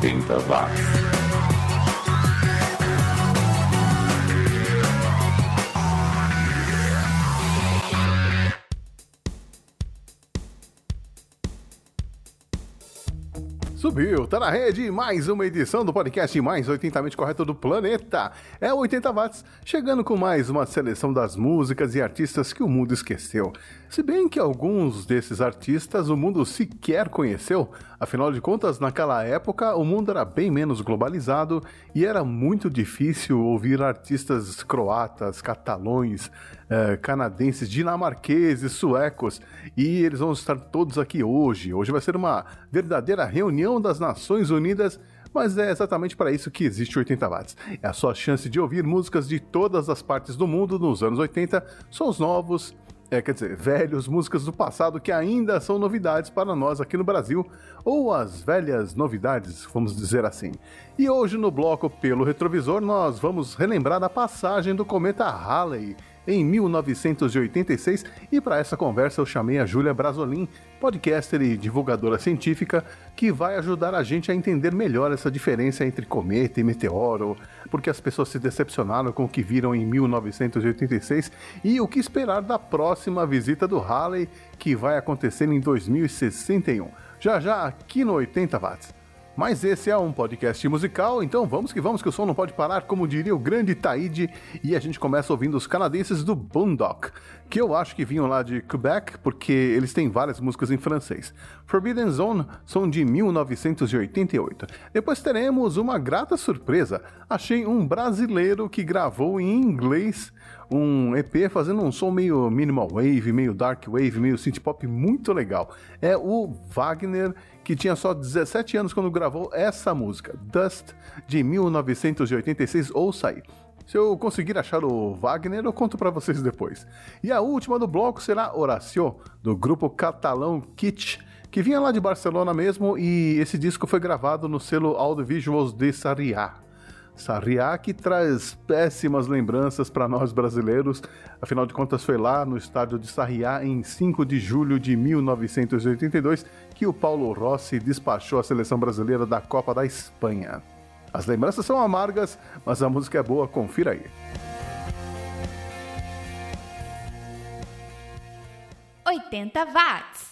80 watts. Subiu, tá na rede, mais uma edição do podcast mais 80mente correto do planeta. É o 80 watts, chegando com mais uma seleção das músicas e artistas que o mundo esqueceu. Se bem que alguns desses artistas o mundo sequer conheceu, afinal de contas, naquela época o mundo era bem menos globalizado e era muito difícil ouvir artistas croatas, catalões, eh, canadenses, dinamarqueses, suecos, e eles vão estar todos aqui hoje. Hoje vai ser uma verdadeira reunião das Nações Unidas mas é exatamente para isso que existe 80 watts. É a sua chance de ouvir músicas de todas as partes do mundo nos anos 80, sons novos, é, quer dizer, velhos, músicas do passado que ainda são novidades para nós aqui no Brasil, ou as velhas novidades, vamos dizer assim. E hoje no bloco Pelo Retrovisor nós vamos relembrar a passagem do cometa Halley em 1986 e para essa conversa eu chamei a Júlia Brasolin, podcaster e divulgadora científica, que vai ajudar a gente a entender melhor essa diferença entre cometa e meteoro, porque as pessoas se decepcionaram com o que viram em 1986 e o que esperar da próxima visita do Halley que vai acontecer em 2061. Já já aqui no 80 watts. Mas esse é um podcast musical, então vamos que vamos, que o som não pode parar, como diria o grande Taide. E a gente começa ouvindo os canadenses do Boondock, que eu acho que vinham lá de Quebec, porque eles têm várias músicas em francês. Forbidden Zone são de 1988. Depois teremos uma grata surpresa. Achei um brasileiro que gravou em inglês um EP fazendo um som meio minimal wave, meio dark wave, meio synth pop muito legal. É o Wagner que tinha só 17 anos quando gravou essa música, Dust, de 1986, ouça aí. Se eu conseguir achar o Wagner, eu conto para vocês depois. E a última do bloco será Horacio, do grupo catalão Kitsch, que vinha lá de Barcelona mesmo e esse disco foi gravado no selo Audiovisuals de Sarriá. Sarriá que traz péssimas lembranças para nós brasileiros, afinal de contas foi lá no estádio de Sarriá em 5 de julho de 1982 que o Paulo Rossi despachou a seleção brasileira da Copa da Espanha. As lembranças são amargas, mas a música é boa, confira aí. 80 watts.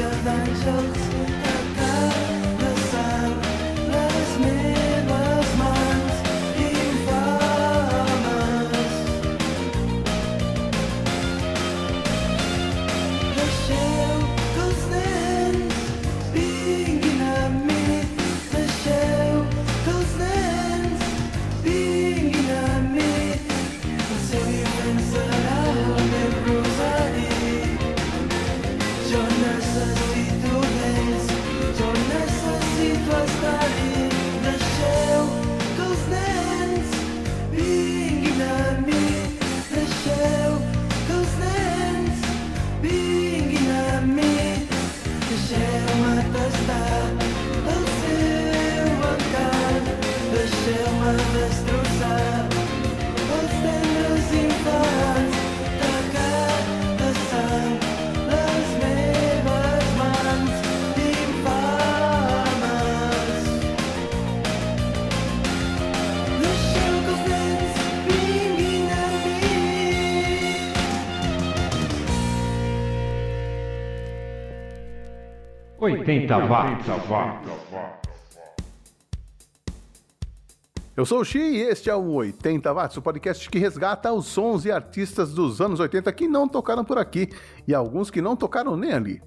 your bunch of 80 watts. Eu sou o Xi e este é o 80 Watts, o podcast que resgata os sons e artistas dos anos 80 que não tocaram por aqui e alguns que não tocaram nem ali.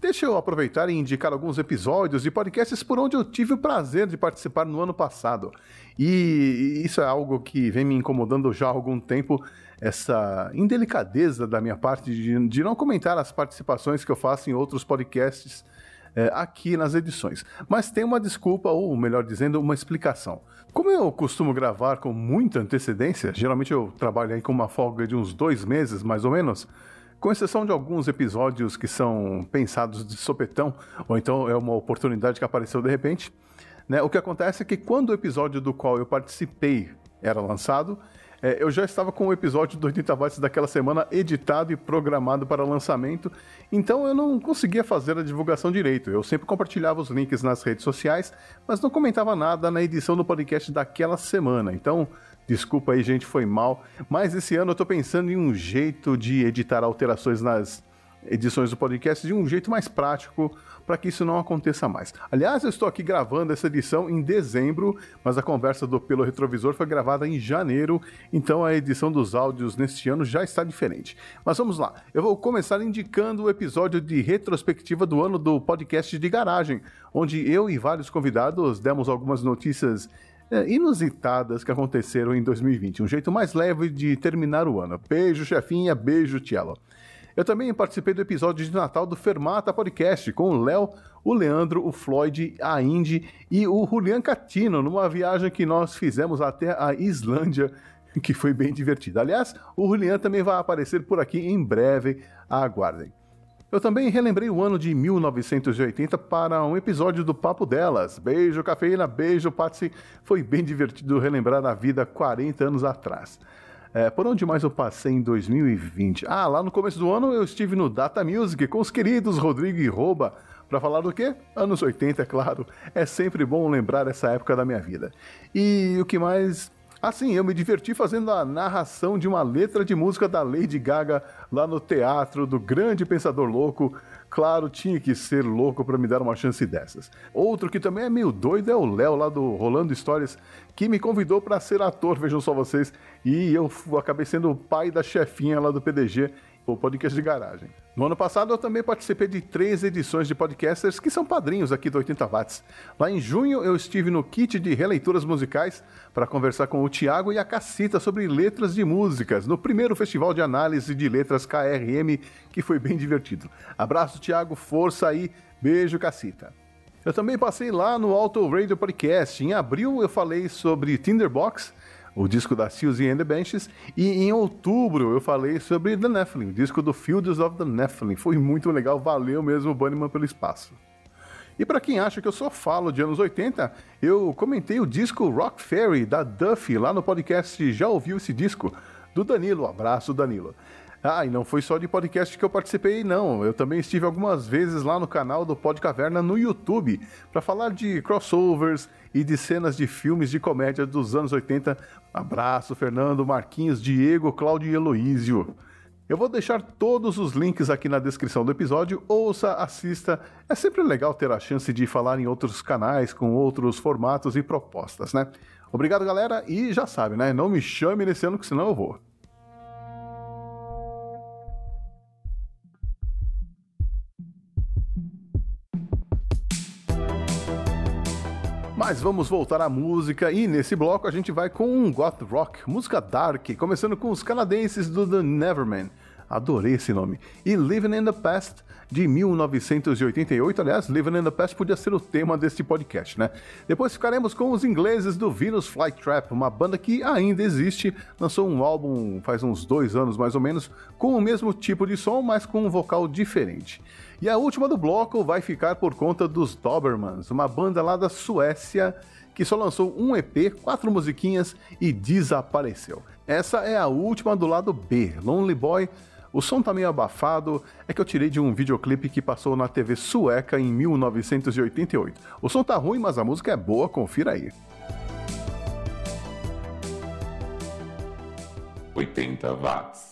Deixa eu aproveitar e indicar alguns episódios de podcasts por onde eu tive o prazer de participar no ano passado. E isso é algo que vem me incomodando já há algum tempo, essa indelicadeza da minha parte de, de não comentar as participações que eu faço em outros podcasts é, aqui nas edições. Mas tem uma desculpa, ou melhor dizendo, uma explicação. Como eu costumo gravar com muita antecedência, geralmente eu trabalho aí com uma folga de uns dois meses, mais ou menos, com exceção de alguns episódios que são pensados de sopetão, ou então é uma oportunidade que apareceu de repente. Né? O que acontece é que quando o episódio do qual eu participei era lançado, é, eu já estava com o episódio do 80 watts daquela semana editado e programado para lançamento, então eu não conseguia fazer a divulgação direito. Eu sempre compartilhava os links nas redes sociais, mas não comentava nada na edição do podcast daquela semana. Então, desculpa aí, gente, foi mal. Mas esse ano eu estou pensando em um jeito de editar alterações nas edições do podcast de um jeito mais prático para que isso não aconteça mais. Aliás, eu estou aqui gravando essa edição em dezembro, mas a conversa do Pelo Retrovisor foi gravada em janeiro, então a edição dos áudios neste ano já está diferente. Mas vamos lá, eu vou começar indicando o episódio de retrospectiva do ano do podcast de garagem, onde eu e vários convidados demos algumas notícias é, inusitadas que aconteceram em 2020. Um jeito mais leve de terminar o ano. Beijo, chefinha, beijo, Tielo. Eu também participei do episódio de Natal do Fermata Podcast com o Léo, o Leandro, o Floyd, a Indy e o Julian Catino, numa viagem que nós fizemos até a Islândia, que foi bem divertida. Aliás, o Julian também vai aparecer por aqui em breve, aguardem. Eu também relembrei o ano de 1980 para um episódio do Papo Delas. Beijo, cafeína, beijo, Patsy. Foi bem divertido relembrar a vida 40 anos atrás. É, por onde mais eu passei em 2020? Ah, lá no começo do ano eu estive no Data Music com os queridos Rodrigo e Roba. Para falar do quê? Anos 80, é claro. É sempre bom lembrar essa época da minha vida. E o que mais Assim, eu me diverti fazendo a narração de uma letra de música da Lady Gaga lá no teatro do grande pensador louco. Claro, tinha que ser louco para me dar uma chance dessas. Outro que também é meio doido é o Léo lá do Rolando Histórias, que me convidou para ser ator, vejam só vocês, e eu acabei sendo o pai da chefinha lá do PDG o podcast de garagem. No ano passado eu também participei de três edições de podcasters que são padrinhos aqui do 80 Watts. Lá em junho eu estive no kit de releituras musicais para conversar com o Tiago e a Cacita sobre letras de músicas, no primeiro festival de análise de letras KRM, que foi bem divertido. Abraço, Tiago, força aí, beijo, Cacita. Eu também passei lá no Auto Radio Podcast. Em abril eu falei sobre Tinderbox, o disco da Suzy and the Benches, e em outubro eu falei sobre The Nephilim, o disco do Fields of the Nephilim. Foi muito legal, valeu mesmo o Bunnyman pelo espaço. E para quem acha que eu só falo de anos 80, eu comentei o disco Rock Fairy da Duffy lá no podcast Já Ouviu esse disco? Do Danilo. Abraço, Danilo. Ah, e não foi só de podcast que eu participei, não. Eu também estive algumas vezes lá no canal do Pod Caverna no YouTube para falar de crossovers e de cenas de filmes de comédia dos anos 80. Abraço, Fernando, Marquinhos, Diego, Cláudio e Heloísio. Eu vou deixar todos os links aqui na descrição do episódio. Ouça, assista. É sempre legal ter a chance de falar em outros canais com outros formatos e propostas, né? Obrigado, galera, e já sabe, né? Não me chame nesse ano que senão eu vou. Mas vamos voltar à música e nesse bloco a gente vai com um goth rock, música dark, começando com os canadenses do The Neverman. Adorei esse nome. E Living in the Past, de 1988. Aliás, Living in the Past podia ser o tema deste podcast, né? Depois ficaremos com os ingleses do Venus Flytrap, uma banda que ainda existe. Lançou um álbum faz uns dois anos mais ou menos, com o mesmo tipo de som, mas com um vocal diferente. E a última do bloco vai ficar por conta dos Dobermans, uma banda lá da Suécia que só lançou um EP, quatro musiquinhas e desapareceu. Essa é a última do lado B, Lonely Boy. O som tá meio abafado, é que eu tirei de um videoclipe que passou na TV sueca em 1988. O som tá ruim, mas a música é boa, confira aí. 80 watts.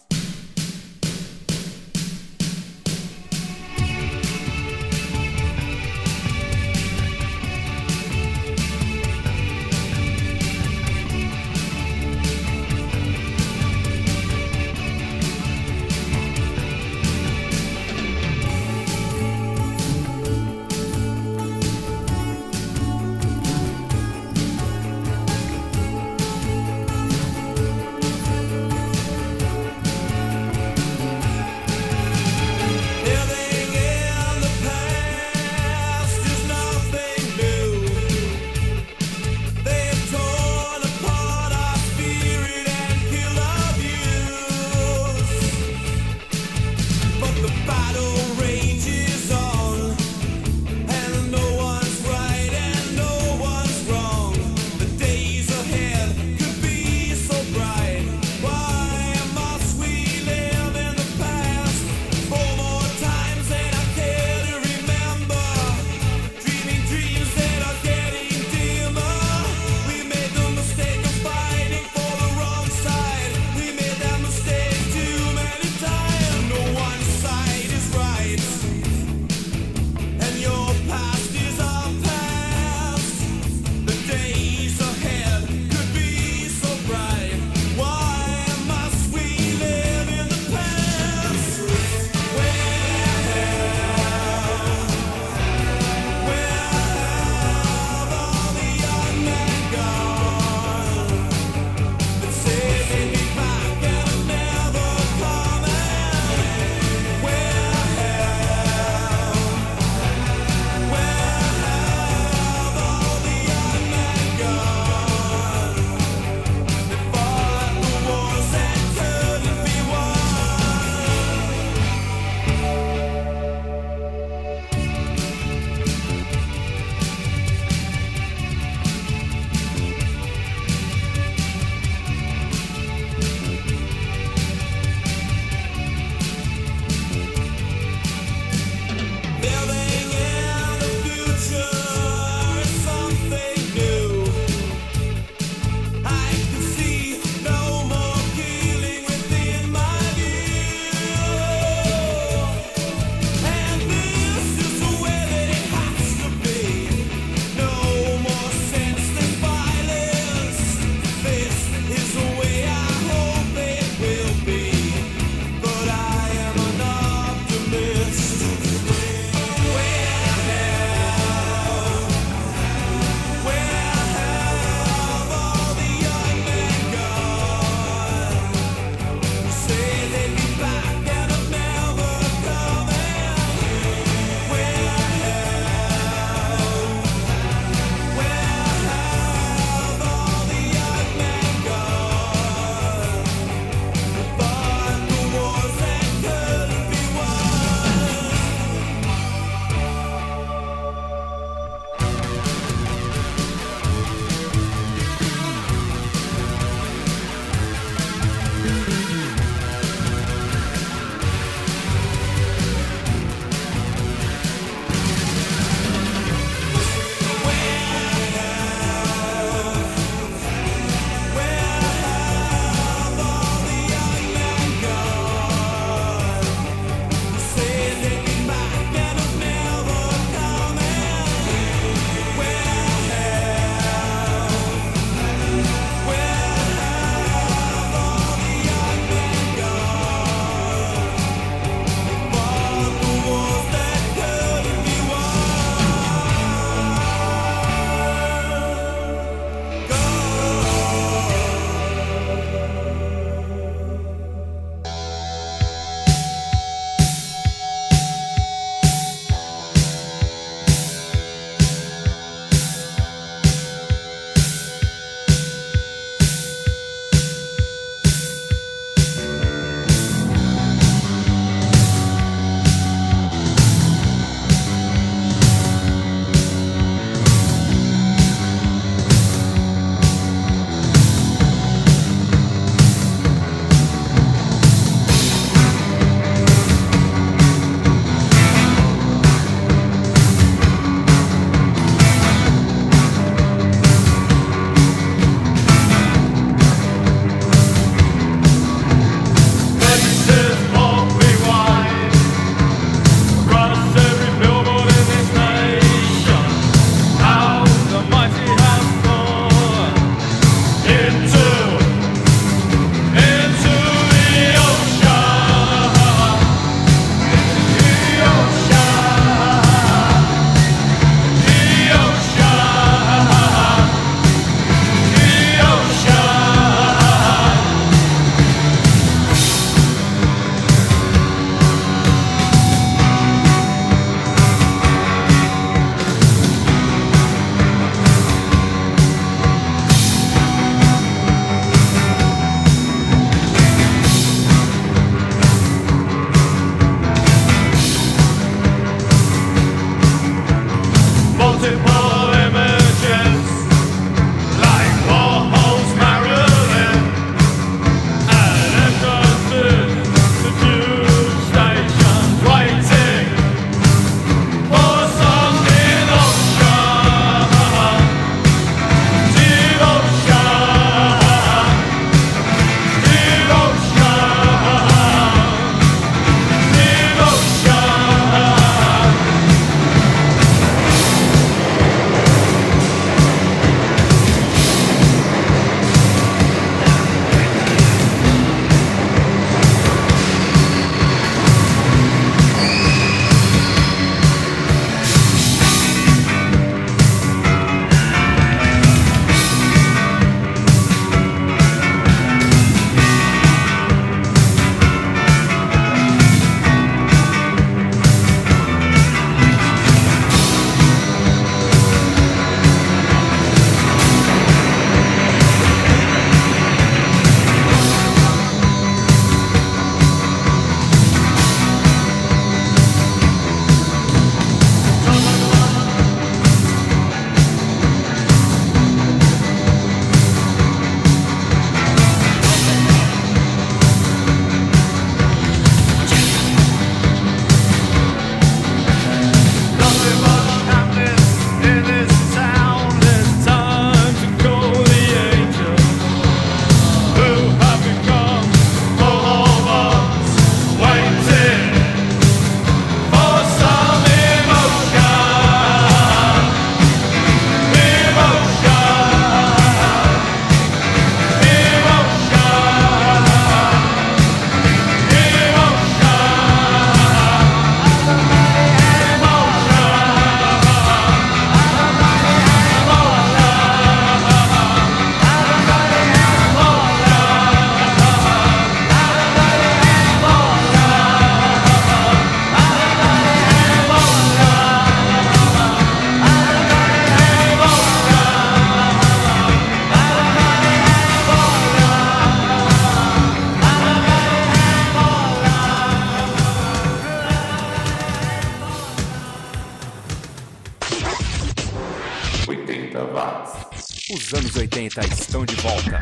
Estão de volta.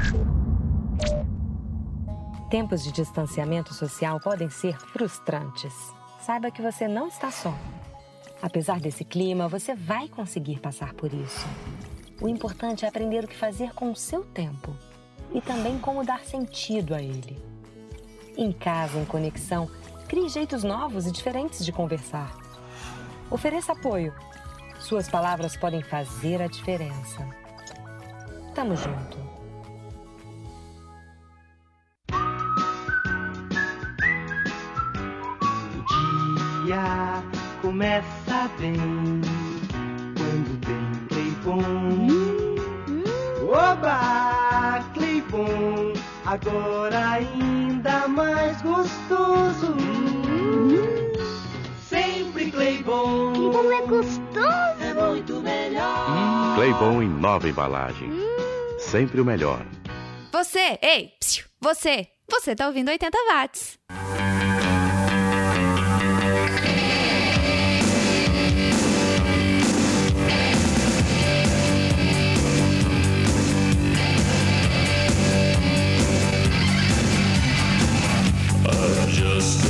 Tempos de distanciamento social podem ser frustrantes. Saiba que você não está só. Apesar desse clima, você vai conseguir passar por isso. O importante é aprender o que fazer com o seu tempo e também como dar sentido a ele. Em casa, em conexão, crie jeitos novos e diferentes de conversar. Ofereça apoio. Suas palavras podem fazer a diferença. Tamo junto. O dia começa bem quando tem Cleibon. Oba, Cleibon, agora ainda mais gostoso. Sempre Cleibon. Como é gostoso! É muito melhor. Claybon em nova embalagem. Sempre o melhor. Você, ei, psiu, você, você tá ouvindo 80 watts. Just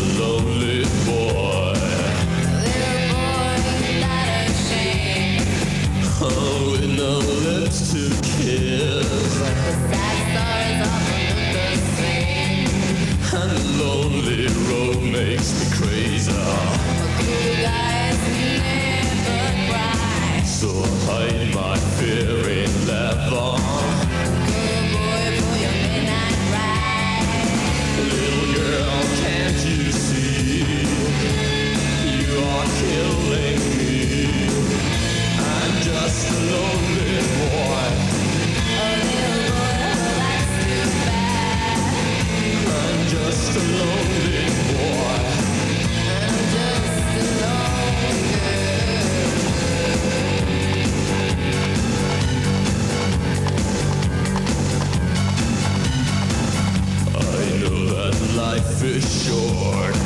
makes me crazy. So I hide my fear in leather. fish short.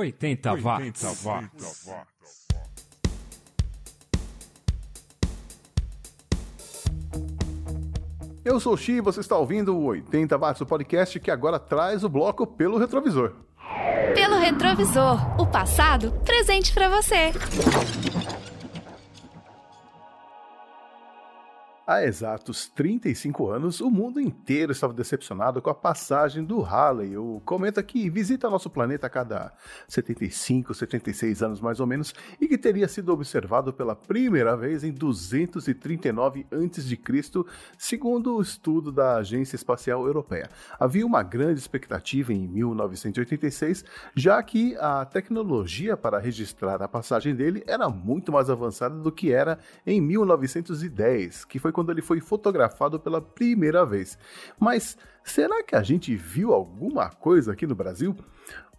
80 watts. 80 watts. 80 watts. Eu sou o Xi e você está ouvindo o 80 Watts, o podcast que agora traz o bloco pelo retrovisor. Pelo retrovisor, o passado presente para você. Há exatos 35 anos, o mundo inteiro estava decepcionado com a passagem do Halley, o cometa que visita nosso planeta a cada 75, 76 anos mais ou menos, e que teria sido observado pela primeira vez em 239 a.C., segundo o estudo da Agência Espacial Europeia. Havia uma grande expectativa em 1986, já que a tecnologia para registrar a passagem dele era muito mais avançada do que era em 1910, que foi quando ele foi fotografado pela primeira vez. Mas será que a gente viu alguma coisa aqui no Brasil?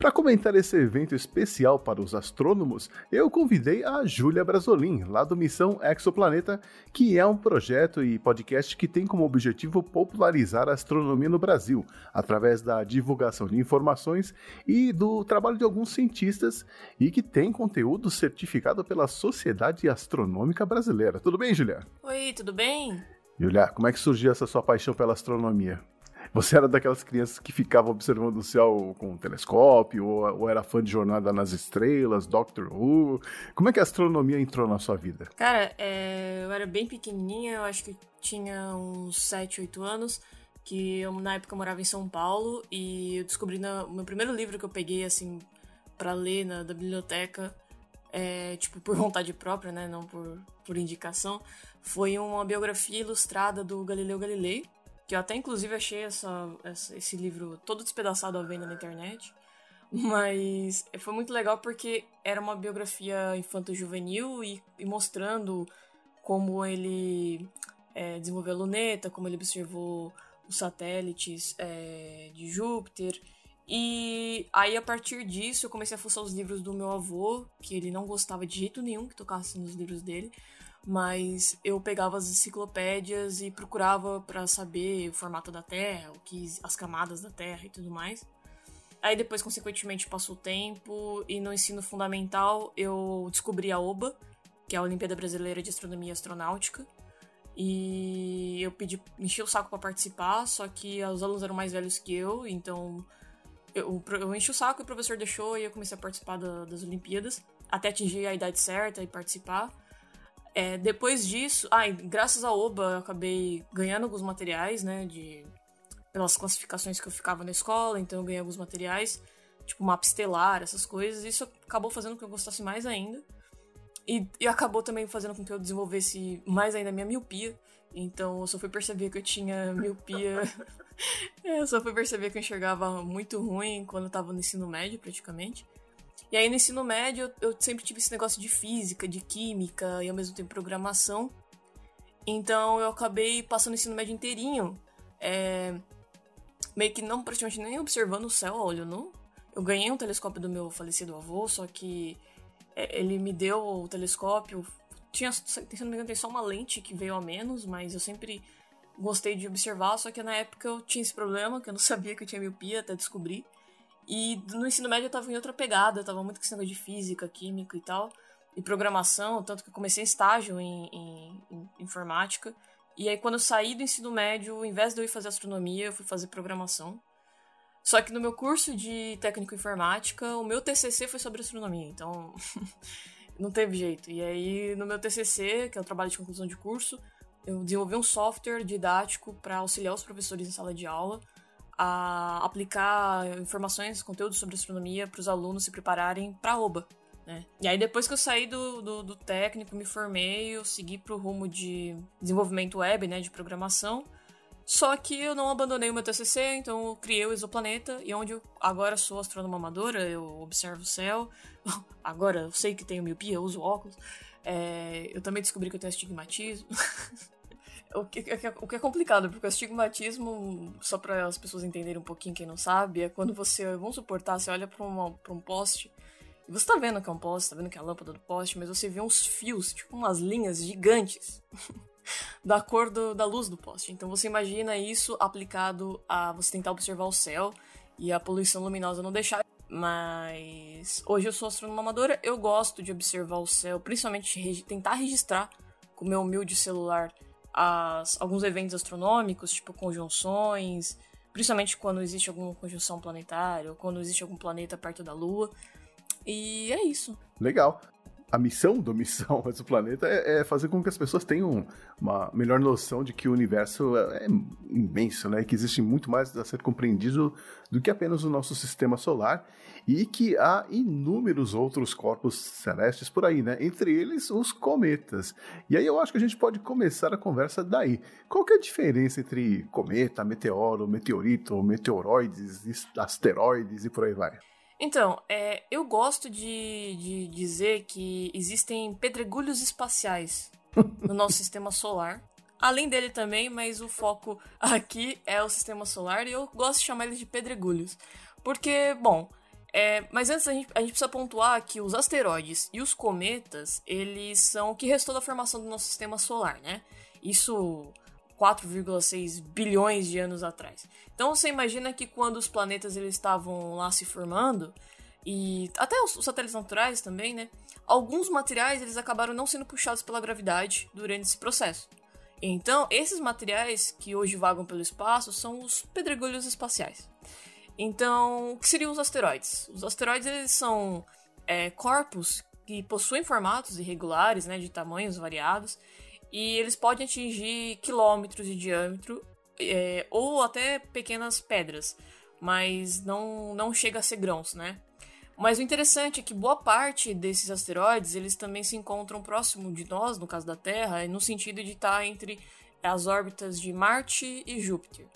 Para comentar esse evento especial para os astrônomos, eu convidei a Júlia Brasolin, lá do Missão Exoplaneta, que é um projeto e podcast que tem como objetivo popularizar a astronomia no Brasil, através da divulgação de informações e do trabalho de alguns cientistas, e que tem conteúdo certificado pela Sociedade Astronômica Brasileira. Tudo bem, Júlia? Oi, tudo bem? Júlia, como é que surgiu essa sua paixão pela astronomia? Você era daquelas crianças que ficavam observando o céu com um telescópio, ou, ou, era fã de Jornada nas Estrelas, Doctor Who? Como é que a astronomia entrou na sua vida? Cara, é, eu era bem pequenininha, eu acho que tinha uns 7, 8 anos, que eu, na época eu morava em São Paulo, e eu descobri no meu primeiro livro que eu peguei, assim, para ler na, da biblioteca, é, tipo, por vontade própria, né, não por, por indicação, foi uma biografia ilustrada do Galileu Galilei, que eu até inclusive achei essa, essa, esse livro todo despedaçado à venda na internet. Mas foi muito legal porque era uma biografia infanto-juvenil e, e, mostrando como ele é, desenvolveu a luneta, como ele observou os satélites é, de Júpiter. E aí, a partir disso, eu comecei a fuçar os livros do meu avô, que ele não gostava de jeito nenhum que tocasse nos livros dele mas eu pegava as enciclopédias e procurava para saber o formato da Terra, o que as camadas da Terra e tudo mais. Aí depois, consequentemente, passou o tempo e no ensino fundamental eu descobri a OBA, que é a Olimpíada Brasileira de Astronomia e Astronáutica. E eu pedi, enchi o saco para participar, só que os alunos eram mais velhos que eu, então eu, eu enchi o saco e o professor deixou e eu comecei a participar da, das Olimpíadas, até atingir a idade certa e participar. É, depois disso, ah, graças à OBA eu acabei ganhando alguns materiais, né, de pelas classificações que eu ficava na escola, então eu ganhei alguns materiais, tipo mapa estelar, essas coisas. Isso acabou fazendo com que eu gostasse mais ainda. E, e acabou também fazendo com que eu desenvolvesse mais ainda a minha miopia. Então eu só fui perceber que eu tinha miopia. eu só fui perceber que eu enxergava muito ruim quando eu tava no ensino médio, praticamente. E aí no ensino médio eu sempre tive esse negócio de física, de química e ao mesmo tempo programação. Então eu acabei passando o ensino médio inteirinho, é, meio que não praticamente nem observando o céu a olho nu. Eu ganhei um telescópio do meu falecido avô, só que é, ele me deu o telescópio. Tinha, se não me engano, tem só uma lente que veio a menos, mas eu sempre gostei de observar, só que na época eu tinha esse problema, que eu não sabia que eu tinha miopia até descobrir. E no ensino médio eu tava em outra pegada, eu tava muito com esse de física, química e tal, e programação, tanto que eu comecei estágio em, em, em informática. E aí quando eu saí do ensino médio, ao invés de eu ir fazer astronomia, eu fui fazer programação. Só que no meu curso de técnico informática, o meu TCC foi sobre astronomia, então não teve jeito. E aí no meu TCC, que é o trabalho de conclusão de curso, eu desenvolvi um software didático para auxiliar os professores em sala de aula a aplicar informações, conteúdo sobre astronomia para os alunos se prepararem para a OBA. Né? E aí, depois que eu saí do, do, do técnico, me formei, eu segui para o rumo de desenvolvimento web, né, de programação. Só que eu não abandonei o meu TCC, então eu criei o Exoplaneta, e onde eu agora sou astrônoma amadora, eu observo o céu. Agora eu sei que tenho miopia, eu uso óculos. É, eu também descobri que eu tenho astigmatismo. O que, o que é complicado, porque o astigmatismo, só para as pessoas entenderem um pouquinho, quem não sabe, é quando você, vamos suportar, você olha para um poste e você tá vendo que é um poste, tá vendo que é a lâmpada do poste, mas você vê uns fios, tipo umas linhas gigantes da cor do, da luz do poste. Então você imagina isso aplicado a você tentar observar o céu e a poluição luminosa não deixar. Mas hoje eu sou astrônoma amadora, eu gosto de observar o céu, principalmente tentar registrar com o meu humilde celular as, alguns eventos astronômicos, tipo conjunções, principalmente quando existe alguma conjunção planetária ou quando existe algum planeta perto da Lua. E é isso. Legal. A missão do Missão do Planeta é, é, fazer com que as pessoas tenham uma melhor noção de que o universo é, é imenso, né? Que existe muito mais a ser compreendido do que apenas o nosso sistema solar e que há inúmeros outros corpos celestes por aí, né? Entre eles os cometas. E aí eu acho que a gente pode começar a conversa daí. Qual que é a diferença entre cometa, meteoro, meteorito, meteoroides, asteroides e por aí vai? Então, é, eu gosto de, de dizer que existem pedregulhos espaciais no nosso sistema solar. Além dele também, mas o foco aqui é o sistema solar e eu gosto de chamar eles de pedregulhos. Porque, bom, é, mas antes a gente, a gente, precisa pontuar que os asteroides e os cometas, eles são o que restou da formação do nosso sistema solar, né? Isso 4,6 bilhões de anos atrás. Então você imagina que quando os planetas eles estavam lá se formando e até os, os satélites naturais também, né? Alguns materiais eles acabaram não sendo puxados pela gravidade durante esse processo. Então, esses materiais que hoje vagam pelo espaço são os pedregulhos espaciais. Então, o que seriam os asteroides? Os asteroides eles são é, corpos que possuem formatos irregulares, né, de tamanhos variados, e eles podem atingir quilômetros de diâmetro é, ou até pequenas pedras, mas não, não chega a ser grãos, né? Mas o interessante é que boa parte desses asteroides eles também se encontram próximo de nós, no caso da Terra, no sentido de estar entre as órbitas de Marte e Júpiter.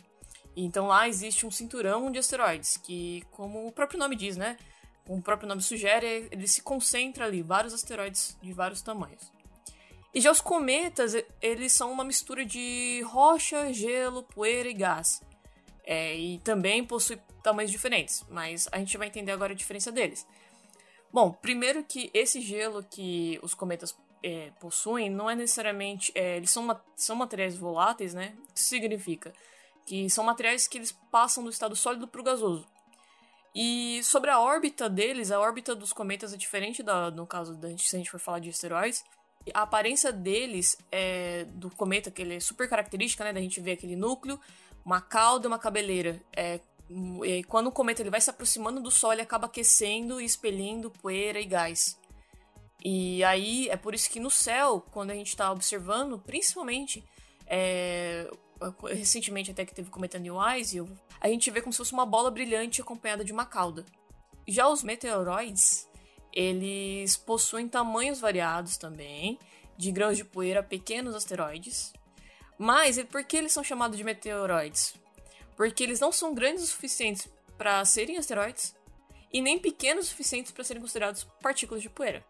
Então lá existe um cinturão de asteroides que, como o próprio nome diz, né? Como o próprio nome sugere, ele se concentra ali, vários asteroides de vários tamanhos. E já os cometas, eles são uma mistura de rocha, gelo, poeira e gás. É, e também possuem tamanhos diferentes, mas a gente vai entender agora a diferença deles. Bom, primeiro que esse gelo que os cometas é, possuem não é necessariamente. É, eles são, são materiais voláteis, né? Isso significa que são materiais que eles passam do estado sólido para o gasoso. E sobre a órbita deles, a órbita dos cometas é diferente da, no caso da se a gente for falar de asteroides a aparência deles é, do cometa, que ele é super característica, né? Da gente ver aquele núcleo, uma cauda e uma cabeleira. É, e quando o cometa ele vai se aproximando do Sol, ele acaba aquecendo e expelindo poeira e gás. E aí é por isso que no céu, quando a gente está observando, principalmente é, recentemente até que teve o cometa Neowise, a gente vê como se fosse uma bola brilhante acompanhada de uma cauda. Já os meteoroides, eles possuem tamanhos variados também, de grãos de poeira pequenos asteroides. Mas por que eles são chamados de meteoroides? Porque eles não são grandes o suficientes para serem asteroides e nem pequenos o suficientes para serem considerados partículas de poeira.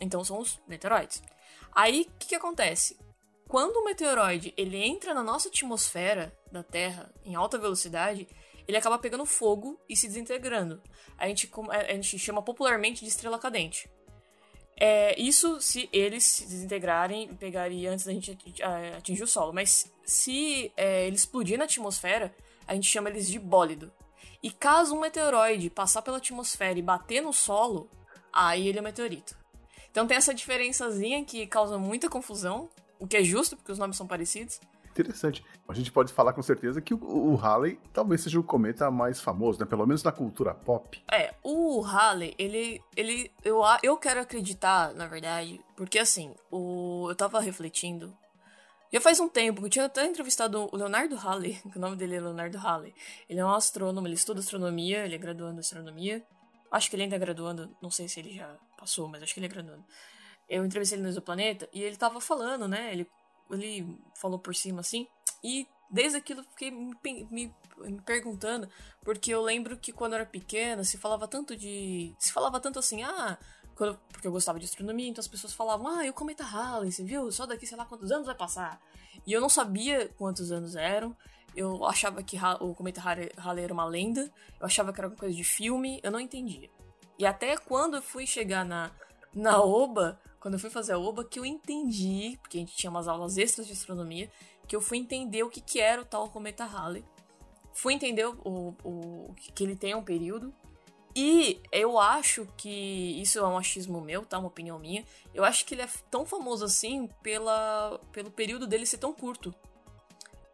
Então são os meteoroides. Aí o que, que acontece? Quando o meteoroide ele entra na nossa atmosfera da Terra em alta velocidade, ele acaba pegando fogo e se desintegrando. A gente, a gente chama popularmente de estrela cadente. É, isso se eles se desintegrarem, pegaria antes da gente atingir o solo. Mas se é, ele explodir na atmosfera, a gente chama eles de bólido. E caso um meteoroide passar pela atmosfera e bater no solo, aí ele é um meteorito. Então tem essa diferençazinha que causa muita confusão, o que é justo, porque os nomes são parecidos interessante. A gente pode falar com certeza que o, o Halley talvez seja o cometa mais famoso, né? Pelo menos na cultura pop. É, o Halley, ele. ele eu, eu quero acreditar, na verdade, porque assim, o, eu tava refletindo. Já faz um tempo que eu tinha até entrevistado o Leonardo Halley, que o nome dele é Leonardo Halley. Ele é um astrônomo, ele estuda astronomia, ele é graduando em astronomia. Acho que ele ainda é graduando, não sei se ele já passou, mas acho que ele é graduando. Eu entrevistei ele no Exoplaneta e ele tava falando, né? Ele ele falou por cima assim. E desde aquilo fiquei me, me, me, perguntando, porque eu lembro que quando eu era pequena se falava tanto de. Se falava tanto assim, ah. Porque eu gostava de astronomia, então as pessoas falavam, ah, e o cometa Halley, você viu? Só daqui sei lá quantos anos vai passar. E eu não sabia quantos anos eram. Eu achava que o cometa Halley era uma lenda. Eu achava que era alguma coisa de filme. Eu não entendia. E até quando eu fui chegar na, na OBA, quando eu fui fazer a OBA, que eu entendi, porque a gente tinha umas aulas extras de astronomia, que eu fui entender o que, que era o tal cometa Halley. Fui entender o, o, que ele tem um período. E eu acho que isso é um achismo meu, tá? Uma opinião minha. Eu acho que ele é tão famoso assim pela, pelo período dele ser tão curto.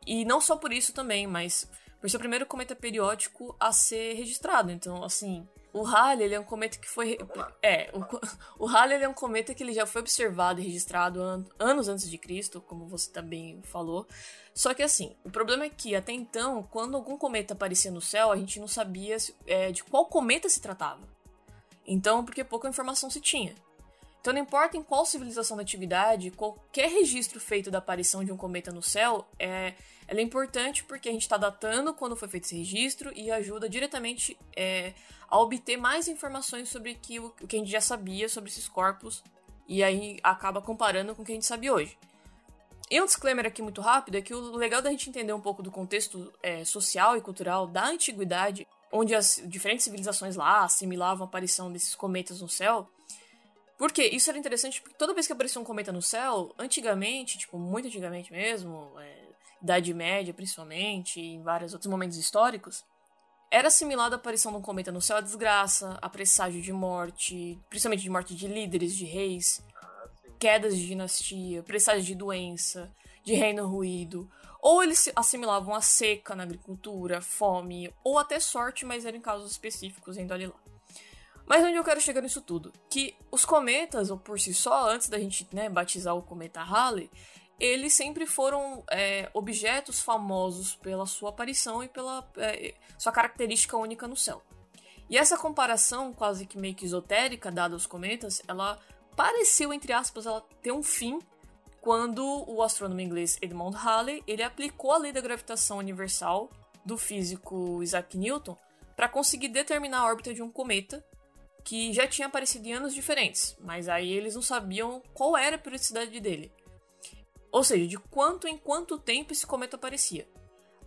E não só por isso também, mas por ser o primeiro cometa periódico a ser registrado. Então, assim, o Halley ele é um cometa que foi. É, o, o Halley é um cometa que ele já foi observado e registrado an anos antes de Cristo, como você também falou. Só que assim, o problema é que até então, quando algum cometa aparecia no céu, a gente não sabia é, de qual cometa se tratava. Então, porque pouca informação se tinha. Então, não importa em qual civilização da antiguidade, qualquer registro feito da aparição de um cometa no céu é, ela é importante porque a gente está datando quando foi feito esse registro e ajuda diretamente é, a obter mais informações sobre o que a gente já sabia sobre esses corpos e aí acaba comparando com o que a gente sabe hoje. E um disclaimer aqui muito rápido é que o legal da gente entender um pouco do contexto é, social e cultural da antiguidade, onde as diferentes civilizações lá assimilavam a aparição desses cometas no céu, porque isso era interessante porque toda vez que aparecia um cometa no céu, antigamente, tipo, muito antigamente mesmo, é, Idade Média principalmente, e em vários outros momentos históricos, era assimilada a aparição de um cometa no céu a desgraça, a presságio de morte, principalmente de morte de líderes, de reis, quedas de dinastia, presságio de doença, de reino ruído. Ou eles assimilavam a seca na agricultura, fome, ou até sorte, mas eram casos específicos, indo ali lá. Mas onde eu quero chegar nisso tudo? Que os cometas, ou por si só, antes da gente né, batizar o cometa Halley, eles sempre foram é, objetos famosos pela sua aparição e pela é, sua característica única no céu. E essa comparação, quase que meio que esotérica, dada aos cometas, ela pareceu, entre aspas, ela ter um fim quando o astrônomo inglês Edmund Halley ele aplicou a lei da gravitação universal do físico Isaac Newton para conseguir determinar a órbita de um cometa que já tinha aparecido em anos diferentes, mas aí eles não sabiam qual era a periodicidade dele. Ou seja, de quanto em quanto tempo esse cometa aparecia.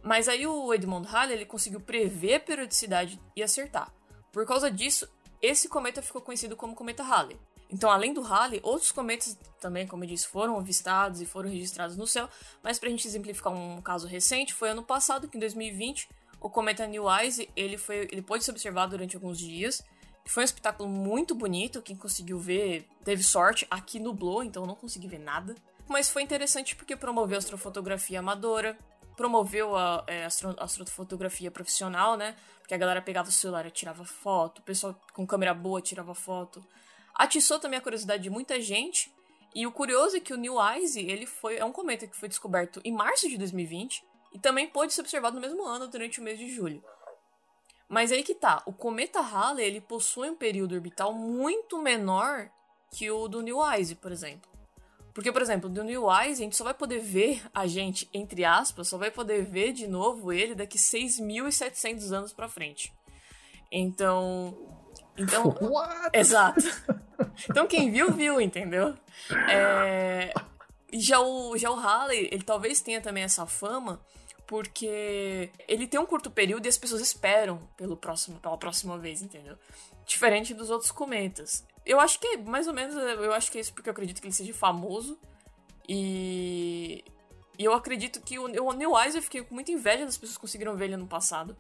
Mas aí o Edmund Halley ele conseguiu prever a periodicidade e acertar. Por causa disso, esse cometa ficou conhecido como cometa Halley. Então, além do Halley, outros cometas também, como eu disse, foram avistados e foram registrados no céu. Mas para a gente exemplificar um caso recente, foi ano passado, que em 2020, o cometa New Wise ele foi, ele pôde ser observado durante alguns dias foi um espetáculo muito bonito. Quem conseguiu ver teve sorte. Aqui nublou, então eu não consegui ver nada. Mas foi interessante porque promoveu a astrofotografia amadora, promoveu a é, astro astrofotografia profissional, né? Porque a galera pegava o celular e tirava foto, o pessoal com câmera boa tirava foto. Atiçou também a curiosidade de muita gente. E o curioso é que o New Eyes, ele foi, é um cometa que foi descoberto em março de 2020 e também pôde ser observado no mesmo ano, durante o mês de julho. Mas aí que tá, o cometa Halley ele possui um período orbital muito menor que o do New Wise, por exemplo. Porque, por exemplo, do New Wise, a gente só vai poder ver a gente, entre aspas, só vai poder ver de novo ele daqui 6.700 anos pra frente. Então. Então. What? Exato. Então quem viu, viu, entendeu? É, já, o, já o Halley, ele talvez tenha também essa fama porque ele tem um curto período e as pessoas esperam pelo próximo, pela próxima vez, entendeu? Diferente dos outros cometas. Eu acho que, mais ou menos, eu acho que é isso porque eu acredito que ele seja famoso. E, e eu acredito que o, o Neil Wise eu fiquei com muita inveja das pessoas que conseguiram ver ele ano passado.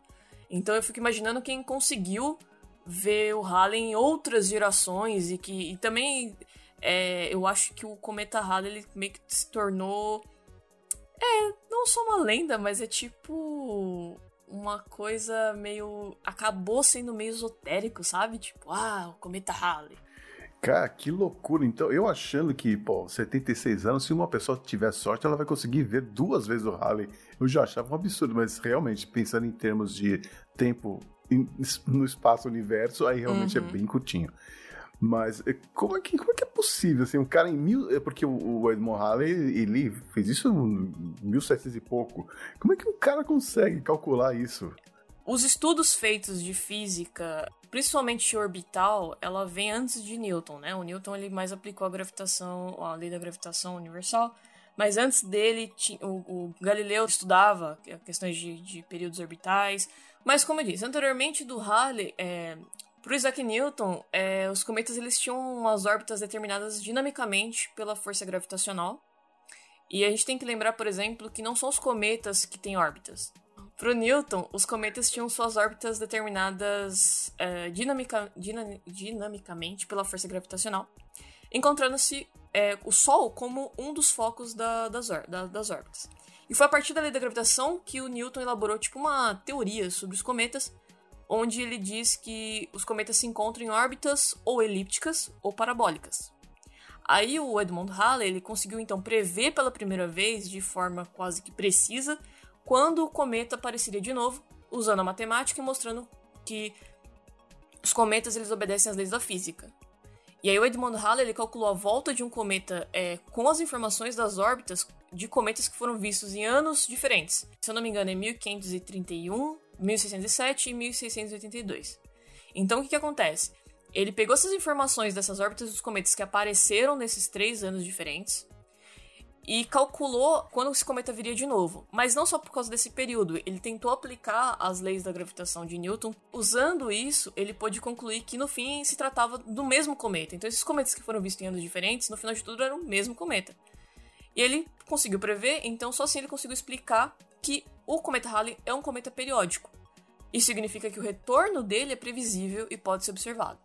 Então eu fico imaginando quem conseguiu ver o Halley em outras gerações e que e também é, eu acho que o cometa Halley ele meio que se tornou é, não só uma lenda, mas é tipo uma coisa meio. acabou sendo meio esotérico, sabe? Tipo, ah, o cometa Halley. Cara, que loucura. Então, eu achando que, pô, 76 anos, se uma pessoa tiver sorte, ela vai conseguir ver duas vezes o Halley. Eu já achava um absurdo, mas realmente, pensando em termos de tempo no espaço-universo, aí realmente é uhum. é bem curtinho. Mas eh, como é que, como é, que é possível, assim, um cara em mil... É porque o Edmond Halley, ele fez isso em 1700 e pouco. Como é que um cara consegue calcular isso? Os estudos feitos de física, principalmente orbital, ela vem antes de Newton, né? O Newton, ele mais aplicou a gravitação, a lei da gravitação universal, mas antes dele, o, o Galileu estudava questões de, de, períodos orbitais. Mas, como eu disse, anteriormente do Halley, é, para o Isaac Newton, é, os cometas eles tinham umas órbitas determinadas dinamicamente pela força gravitacional. E a gente tem que lembrar, por exemplo, que não são os cometas que têm órbitas. Para o Newton, os cometas tinham suas órbitas determinadas é, dinamica, dinamicamente pela força gravitacional, encontrando-se é, o Sol como um dos focos da, das, da, das órbitas. E foi a partir da lei da gravitação que o Newton elaborou tipo uma teoria sobre os cometas onde ele diz que os cometas se encontram em órbitas ou elípticas ou parabólicas. Aí o Edmund Halley ele conseguiu então prever pela primeira vez, de forma quase que precisa, quando o cometa apareceria de novo, usando a matemática e mostrando que os cometas eles obedecem às leis da física. E aí o Edmund Halley ele calculou a volta de um cometa é, com as informações das órbitas de cometas que foram vistos em anos diferentes. Se eu não me engano, é 1531, 1607 e 1682. Então o que, que acontece? Ele pegou essas informações dessas órbitas dos cometas que apareceram nesses três anos diferentes e calculou quando esse cometa viria de novo. Mas não só por causa desse período, ele tentou aplicar as leis da gravitação de Newton. Usando isso, ele pôde concluir que no fim se tratava do mesmo cometa. Então, esses cometas que foram vistos em anos diferentes, no final de tudo eram o mesmo cometa. E ele conseguiu prever, então só assim ele conseguiu explicar que o cometa Halley é um cometa periódico. Isso significa que o retorno dele é previsível e pode ser observado.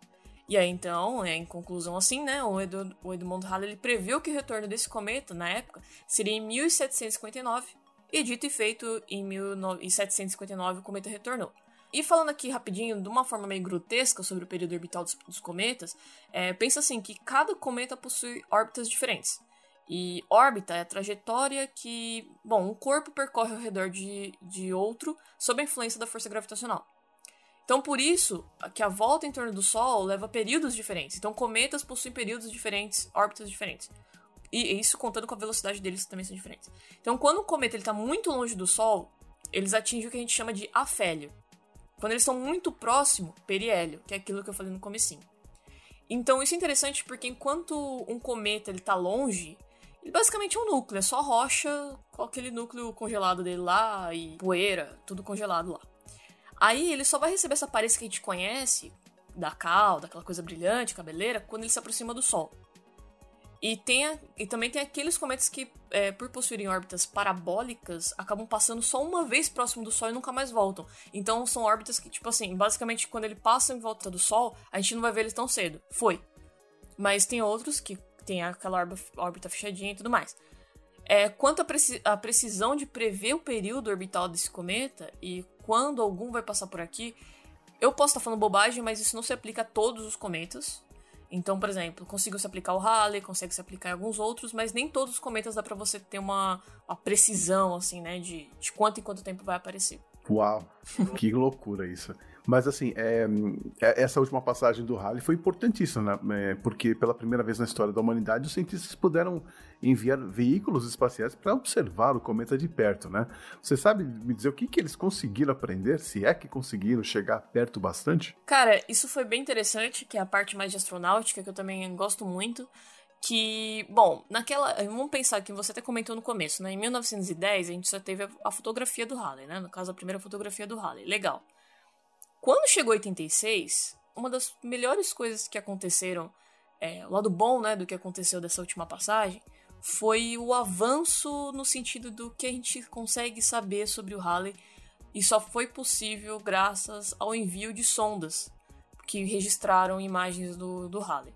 E aí, então, é, em conclusão assim, né, o, Ed o Halley ele previu que o retorno desse cometa, na época, seria em 1759, e dito e feito, em 1759 o cometa retornou. E falando aqui rapidinho, de uma forma meio grotesca sobre o período orbital dos, dos cometas, é, pensa assim que cada cometa possui órbitas diferentes. E órbita é a trajetória que, bom, um corpo percorre ao redor de, de outro sob a influência da força gravitacional. Então, por isso que a volta em torno do Sol leva períodos diferentes. Então, cometas possuem períodos diferentes, órbitas diferentes. E isso contando com a velocidade deles também são diferentes. Então, quando o cometa está muito longe do Sol, eles atingem o que a gente chama de afélio. Quando eles estão muito próximo, periélio, que é aquilo que eu falei no comecinho. Então, isso é interessante porque enquanto um cometa ele está longe, ele basicamente é um núcleo, é só rocha com aquele núcleo congelado dele lá e poeira, tudo congelado lá. Aí ele só vai receber essa aparência que a gente conhece, da cauda, aquela coisa brilhante, cabeleira, quando ele se aproxima do Sol. E, tem a, e também tem aqueles cometas que, é, por possuírem órbitas parabólicas, acabam passando só uma vez próximo do Sol e nunca mais voltam. Então são órbitas que, tipo assim, basicamente quando ele passa em volta do Sol, a gente não vai ver eles tão cedo. Foi. Mas tem outros que tem aquela órbita fechadinha e tudo mais. É, quanto à precisão de prever o período orbital desse cometa e quando algum vai passar por aqui. Eu posso estar falando bobagem, mas isso não se aplica a todos os cometas. Então, por exemplo, consigo se aplicar o Halley, consegue se aplicar em alguns outros, mas nem todos os cometas dá para você ter uma, uma, precisão, assim, né, de, de quanto em quanto tempo vai aparecer. Uau, que loucura isso. Mas assim, é, é, essa última passagem do Halley foi importantíssima, né? É, porque pela primeira vez na história da humanidade os cientistas puderam enviar veículos espaciais para observar o cometa de perto, né? Você sabe me dizer o que, que eles conseguiram aprender? Se é que conseguiram chegar perto bastante? Cara, isso foi bem interessante, que é a parte mais de astronáutica, que eu também gosto muito que, bom, naquela. Vamos pensar que você até comentou no começo, né? Em 1910 a gente só teve a, a, fotografia do Halley, né? No caso, a primeira fotografia do Halley. Legal. Quando chegou 86, uma das melhores coisas que aconteceram, é, o lado bom, né, do que aconteceu dessa última passagem, foi o avanço no sentido do que a gente consegue saber sobre o Halley e só foi possível graças ao envio de sondas que registraram imagens do, do Halley.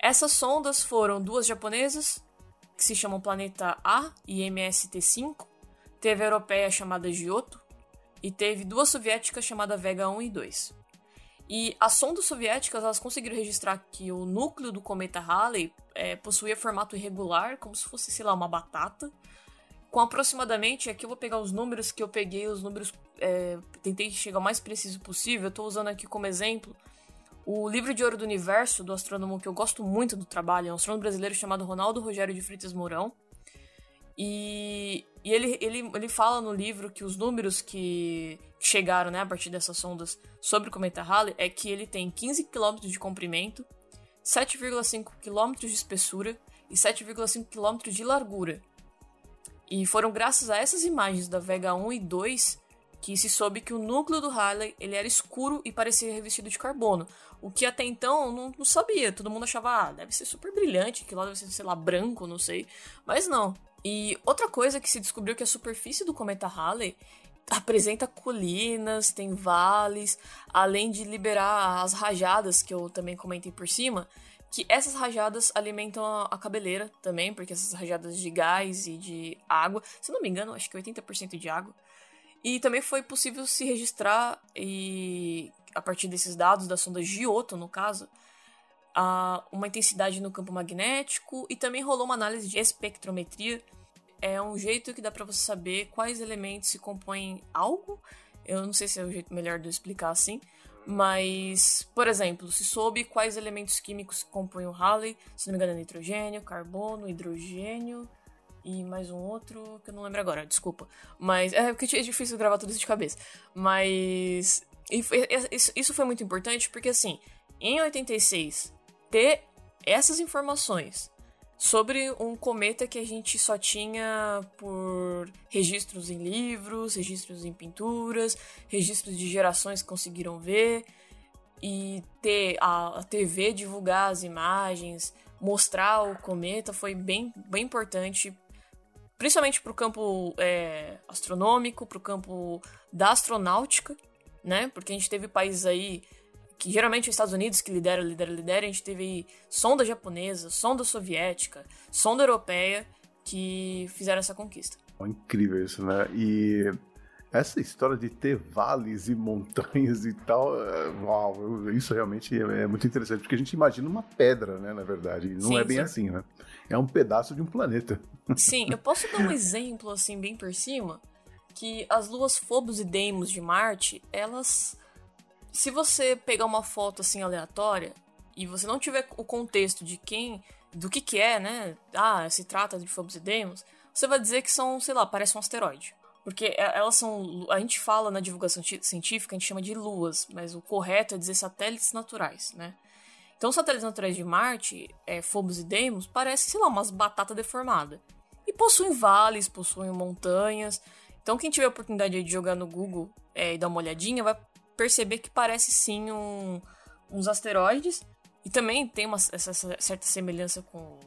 Essas sondas foram duas japonesas, que se chamam Planeta A e MST-5, teve a europeia chamada Giotto, e teve duas soviéticas chamadas Vega 1 e 2. E as sondas soviéticas elas conseguiram registrar que o núcleo do cometa Halley é, possuía formato irregular, como se fosse, sei lá, uma batata, com aproximadamente, aqui eu vou pegar os números que eu peguei, os números, é, tentei chegar o mais preciso possível, eu estou usando aqui como exemplo o livro de ouro do universo do astrônomo que eu gosto muito do trabalho, é um astrônomo brasileiro chamado Ronaldo Rogério de Freitas Mourão, e, e ele, ele, ele fala no livro que os números que chegaram né, a partir dessas sondas sobre o cometa Halley é que ele tem 15 km de comprimento, 7,5 km de espessura e 7,5 km de largura. E foram graças a essas imagens da Vega 1 e 2 que se soube que o núcleo do Halley ele era escuro e parecia revestido de carbono, o que até então não, não sabia. Todo mundo achava, ah, deve ser super brilhante, que lá deve ser, sei lá, branco, não sei. Mas não. E outra coisa que se descobriu que a superfície do cometa Halley apresenta colinas, tem vales, além de liberar as rajadas que eu também comentei por cima, que essas rajadas alimentam a, cabeleira também, porque essas rajadas de gás e de água, se não me engano, acho que 80% de água. E também foi possível se registrar e a partir desses dados da sonda Giotto, no caso, a uma intensidade no campo magnético e também rolou uma análise de espectrometria. É um jeito que dá para você saber quais elementos se compõem algo. Eu não sei se é o jeito melhor de eu explicar assim, mas, por exemplo, se soube quais elementos químicos compõem o Halley, se não me engano é nitrogênio, carbono, hidrogênio e mais um outro que eu não lembro agora, desculpa. Mas é porque é difícil gravar tudo isso de cabeça. Mas foi, isso foi muito importante porque assim, em 86 ter essas informações sobre um cometa que a gente só tinha por registros em livros, registros em pinturas, registros de gerações que conseguiram ver e ter a, TV divulgar as imagens, mostrar o cometa foi bem, bem importante, principalmente para o campo é, astronômico, para o campo da astronáutica, né? Porque a gente teve países aí que geralmente os Estados Unidos que lidera, lidera, lidera, a gente teve sonda japonesa, sonda soviética, sonda europeia que fizeram essa conquista. incrível isso, né? E essa história de ter vales e montanhas e tal, é, uau, isso realmente é, é, muito interessante, porque a gente imagina uma pedra, né, na verdade, e não sim, é bem sim. assim, né? É um pedaço de um planeta. Sim, eu posso dar um exemplo, assim, bem por cima, que as luas Phobos e Deimos de Marte, elas se você pegar uma foto assim aleatória e você não tiver o contexto de quem, do que que é, né? Ah, se trata de Phobos e Deimos, você vai dizer que são, sei lá, parece um asteroide. Porque é, elas são. A gente fala na divulgação científica, a gente chama de luas, mas o correto é dizer satélites naturais, né? Então, satélites naturais de Marte, é, Phobos e Deimos, parecem, sei lá, umas batatas deformadas. E possuem vales, possuem montanhas. Então, quem tiver a oportunidade de jogar no Google é, e dar uma olhadinha, vai perceber que parece sim um, uns asteroides. E também tem uma essa certa semelhança com,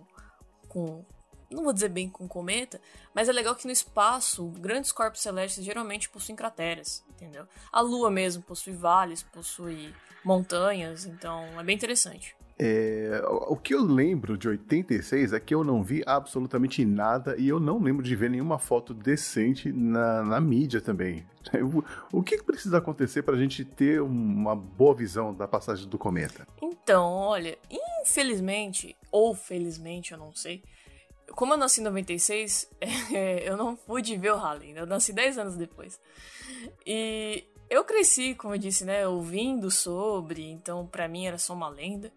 com. Não vou dizer bem com cometa, mas é legal que no espaço, grandes corpos celestes geralmente possuem crateras, entendeu? A Lua mesmo possui vales, possui montanhas, então é bem interessante. É, o que eu lembro de 86 é que eu não vi absolutamente nada e eu não lembro de ver nenhuma foto decente na, na mídia também. O, o que precisa acontecer para a gente ter uma boa visão da passagem do cometa? Então, olha, infelizmente, ou felizmente, eu não sei, como eu nasci em 96, é, eu não pude ver o Halley, eu nasci 10 anos depois. E eu cresci, como eu disse, né, ouvindo sobre, então para mim era só uma lenda.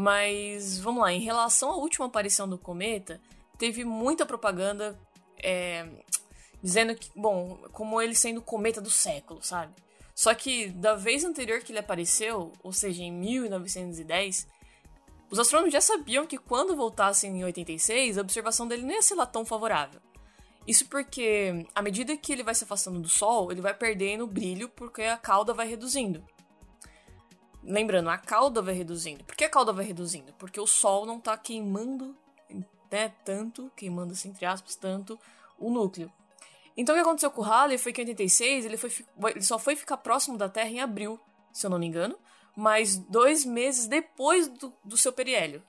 Mas vamos lá, em relação à última aparição do cometa, teve muita propaganda é, dizendo que, bom, como ele sendo o cometa do século, sabe? Só que da vez anterior que ele apareceu, ou seja, em 1910, os astrônomos já sabiam que quando voltassem em 86, a observação dele não ia ser lá tão favorável. Isso porque, à medida que ele vai se afastando do Sol, ele vai perdendo brilho porque a cauda vai reduzindo. Lembrando, a cauda vai reduzindo. Por que a cauda vai reduzindo? Porque o Sol não está queimando né, tanto, queimando assim, entre aspas, tanto o núcleo. Então o que aconteceu com o Halley foi que em 86 ele, foi, ele só foi ficar próximo da Terra em abril, se eu não me engano, mas dois meses depois do, do seu periélio.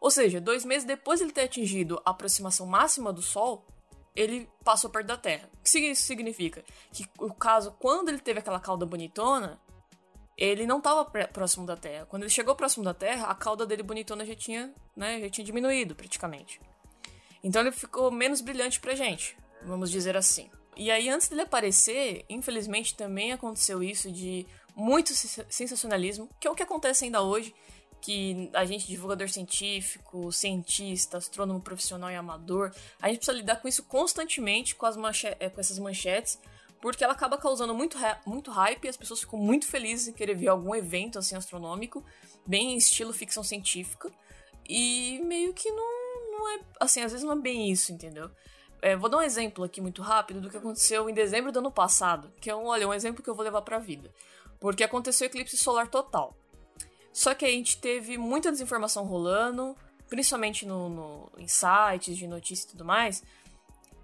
Ou seja, dois meses depois de ele ter atingido a aproximação máxima do Sol, ele passou perto da Terra. O que isso significa? Que o caso, quando ele teve aquela cauda bonitona, ele não estava próximo da Terra. Quando ele chegou próximo da Terra, a cauda dele bonitona já tinha, né, já tinha diminuído praticamente. Então ele ficou menos brilhante pra gente, vamos dizer assim. E aí antes dele aparecer, infelizmente também aconteceu isso de muito sensacionalismo, que é o que acontece ainda hoje, que a gente, divulgador científico, cientista, astrônomo profissional e amador, a gente precisa lidar com isso constantemente, com, as com essas manchetes, porque ela acaba causando muito, muito hype as pessoas ficam muito felizes em querer ver algum evento assim astronômico, bem em estilo ficção científica, e meio que não, não é, assim, às vezes não é bem isso, entendeu? É, vou dar um exemplo aqui muito rápido do que aconteceu em dezembro do ano passado, que é um, olha, um exemplo que eu vou levar pra vida. Porque aconteceu eclipse solar total. Só que a gente teve muita desinformação rolando, principalmente no, no, em sites de notícias e tudo mais,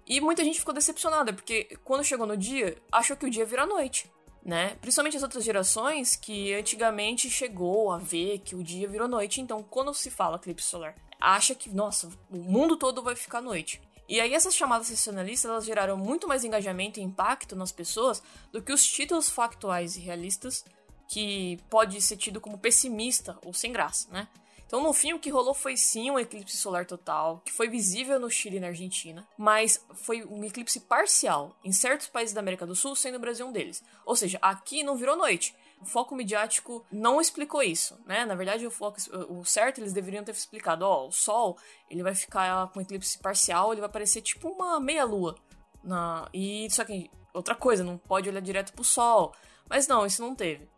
e muita gente ficou decepcionada, porque quando chegou no dia, achou que o dia vira noite, né? Principalmente as outras gerações que antigamente chegou a ver que o dia virou noite. Então, quando se fala eclipse solar, acha que, nossa, o mundo todo vai ficar noite. E aí essas chamadas sensacionalistas, elas geraram muito mais engajamento e impacto nas pessoas do que os títulos factuais e realistas que pode ser tido como pessimista ou sem graça, né? Então, no fim, o que rolou foi sim um eclipse solar total, que foi visível no Chile e na Argentina, mas foi um eclipse parcial em certos países da América do Sul, sendo o Brasil um deles. Ou seja, aqui não virou noite. O foco midiático não explicou isso, né? Na verdade, o foco, o certo eles deveriam ter explicado, ó, o Sol, ele vai ficar com eclipse parcial, ele vai parecer tipo uma meia lua. Na... E só que outra coisa, não pode olhar direto pro Sol. Mas não, isso não teve.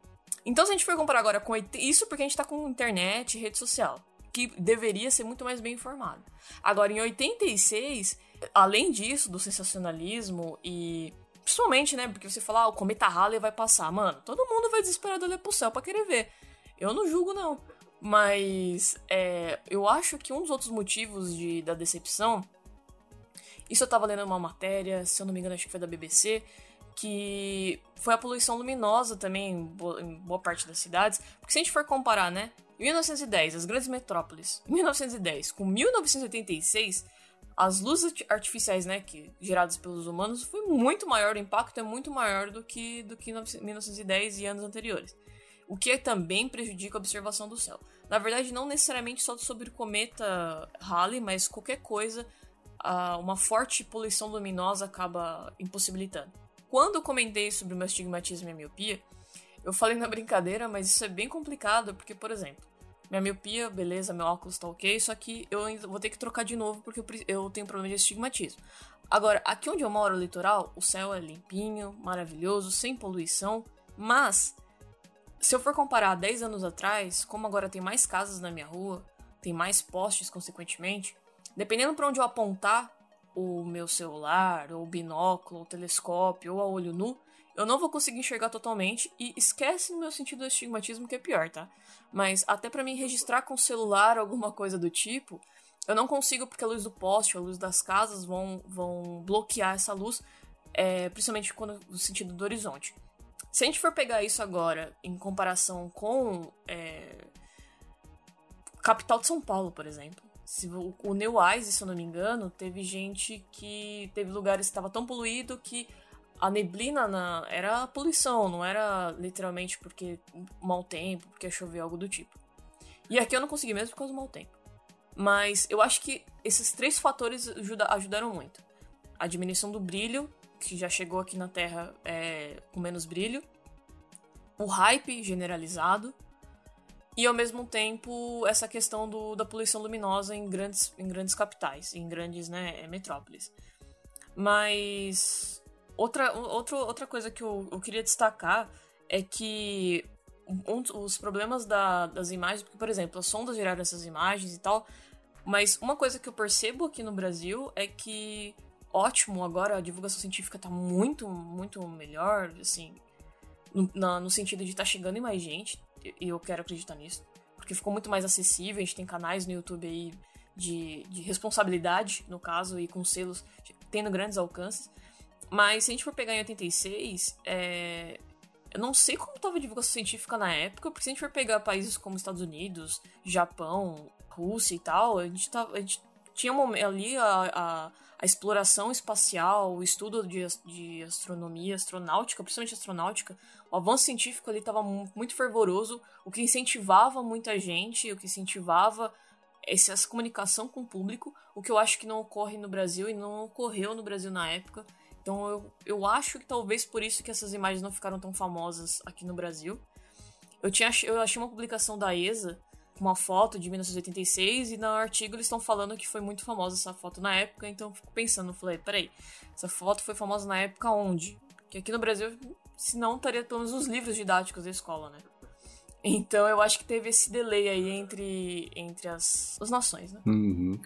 Então, se a gente for comparar agora com isso, porque a gente tá com internet rede social, que deveria ser muito mais bem informado. Agora, em 86, além disso, do sensacionalismo e. Principalmente, né? Porque você fala, ah, o cometa Halley vai passar. Mano, todo mundo vai desesperado olhar pro céu pra querer ver. Eu não julgo, não. Mas é, eu acho que um dos outros motivos de, da decepção. Isso eu tava lendo uma matéria, se eu não me engano, acho que foi da BBC, que foi a poluição luminosa também em boa parte das cidades. Porque se a gente for comparar, né? 1910, as grandes metrópoles, 1910 com 1986, as luzes artificiais, né, que geradas pelos humanos, foi muito maior, o impacto é muito maior do que do que 1910 e anos anteriores. O que também prejudica a observação do céu. Na verdade, não necessariamente só sobre o cometa Halley, mas qualquer coisa, uma forte poluição luminosa acaba impossibilitando. Quando eu comentei sobre o meu astigmatismo e a miopia, eu falei na brincadeira, mas isso é bem complicado, porque, por exemplo, minha miopia, beleza, meu óculos tá ok, só que eu vou ter que trocar de novo porque eu, tenho problema de astigmatismo. Agora, aqui onde eu moro, litoral, o céu é limpinho, maravilhoso, sem poluição, mas se eu for comparar 10 anos atrás, como agora tem mais casas na minha rua, tem mais postes, consequentemente, dependendo para onde eu apontar, o meu celular, ou binóculo, ou telescópio, ou a olho nu, eu não vou conseguir enxergar totalmente e esquece no meu sentido do estigmatismo que é pior, tá? Mas até para mim registrar com o celular alguma coisa do tipo, eu não consigo porque a luz do poste, a luz das casas vão, vão bloquear essa luz, é, principalmente quando, no sentido do horizonte. Se a gente for pegar isso agora em comparação com é, capital de São Paulo, por exemplo, se o, New Eyes, se eu não me engano, teve gente que. Teve lugares que estava tão poluído que a neblina na, era poluição, não era literalmente porque mau tempo, porque choveu, algo do tipo. E aqui eu não consegui mesmo por causa do mau tempo. Mas eu acho que esses três fatores ajuda, ajudaram muito. A diminuição do brilho, que já chegou aqui na Terra é, com menos brilho. O hype generalizado e ao mesmo tempo essa questão do, da poluição luminosa em grandes, em grandes capitais, em grandes né, metrópoles. Mas outra, outra, outra coisa que eu, eu queria destacar é que um, os problemas da, das imagens, porque, por exemplo, as sondas geraram essas imagens e tal, mas uma coisa que eu percebo aqui no Brasil é que, ótimo, agora a divulgação científica está muito, muito melhor, assim, no, na, no sentido de estar tá chegando em mais gente, e eu quero acreditar nisso. Porque ficou muito mais acessível, a gente tem canais no YouTube aí de, de responsabilidade, no caso, e com selos tendo grandes alcances. Mas se a gente for pegar em 86, é... eu não sei como estava a divulgação científica na época, porque se a gente for pegar países como Estados Unidos, Japão, Rússia e tal, a gente, tava, a gente tinha ali a, a, a, exploração espacial, o estudo de, de astronomia, astronáutica, principalmente astronáutica, o avanço científico ali estava muito fervoroso, o que incentivava muita gente, o que incentivava essa comunicação com o público, o que eu acho que não ocorre no Brasil e não ocorreu no Brasil na época. Então eu, eu acho que talvez por isso que essas imagens não ficaram tão famosas aqui no Brasil. Eu, tinha, eu achei uma publicação da ESA uma foto de 1986 e no artigo eles estão falando que foi muito famosa essa foto na época, então eu fico pensando, falei, peraí, essa foto foi famosa na época onde? Que aqui no Brasil se não estaria pelo menos nos livros didáticos da escola, né? Então eu acho que teve esse delay aí entre, entre as, as nações, né? Uhum.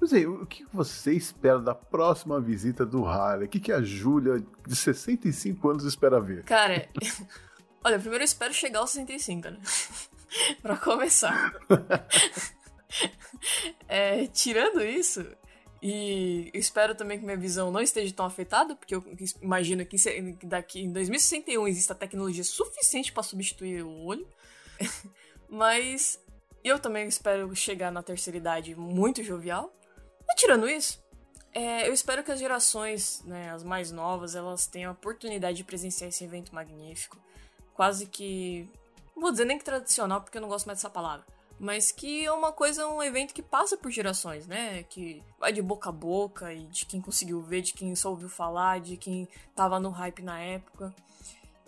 Mas aí, o que você espera da próxima visita do Harley? O que, que a Júlia, de 65 anos, espera ver? Cara, olha, primeiro eu espero chegar aos 65, né? pra começar. é, tirando isso, e espero também que minha visão não esteja tão afetada, porque eu imagino que daqui em 2061 exista tecnologia suficiente para substituir o olho. Mas eu também espero chegar na terceira idade muito jovial. E tirando isso, É, eu espero que as gerações, né, as mais novas, elas tenham a oportunidade de presenciar esse evento magnífico. Quase que. Não vou dizer nem que tradicional, porque eu não gosto mais dessa palavra. Mas que é uma coisa, um evento que passa por gerações, né? Que vai de boca a boca e de quem conseguiu ver, de quem só ouviu falar, de quem tava no hype na época.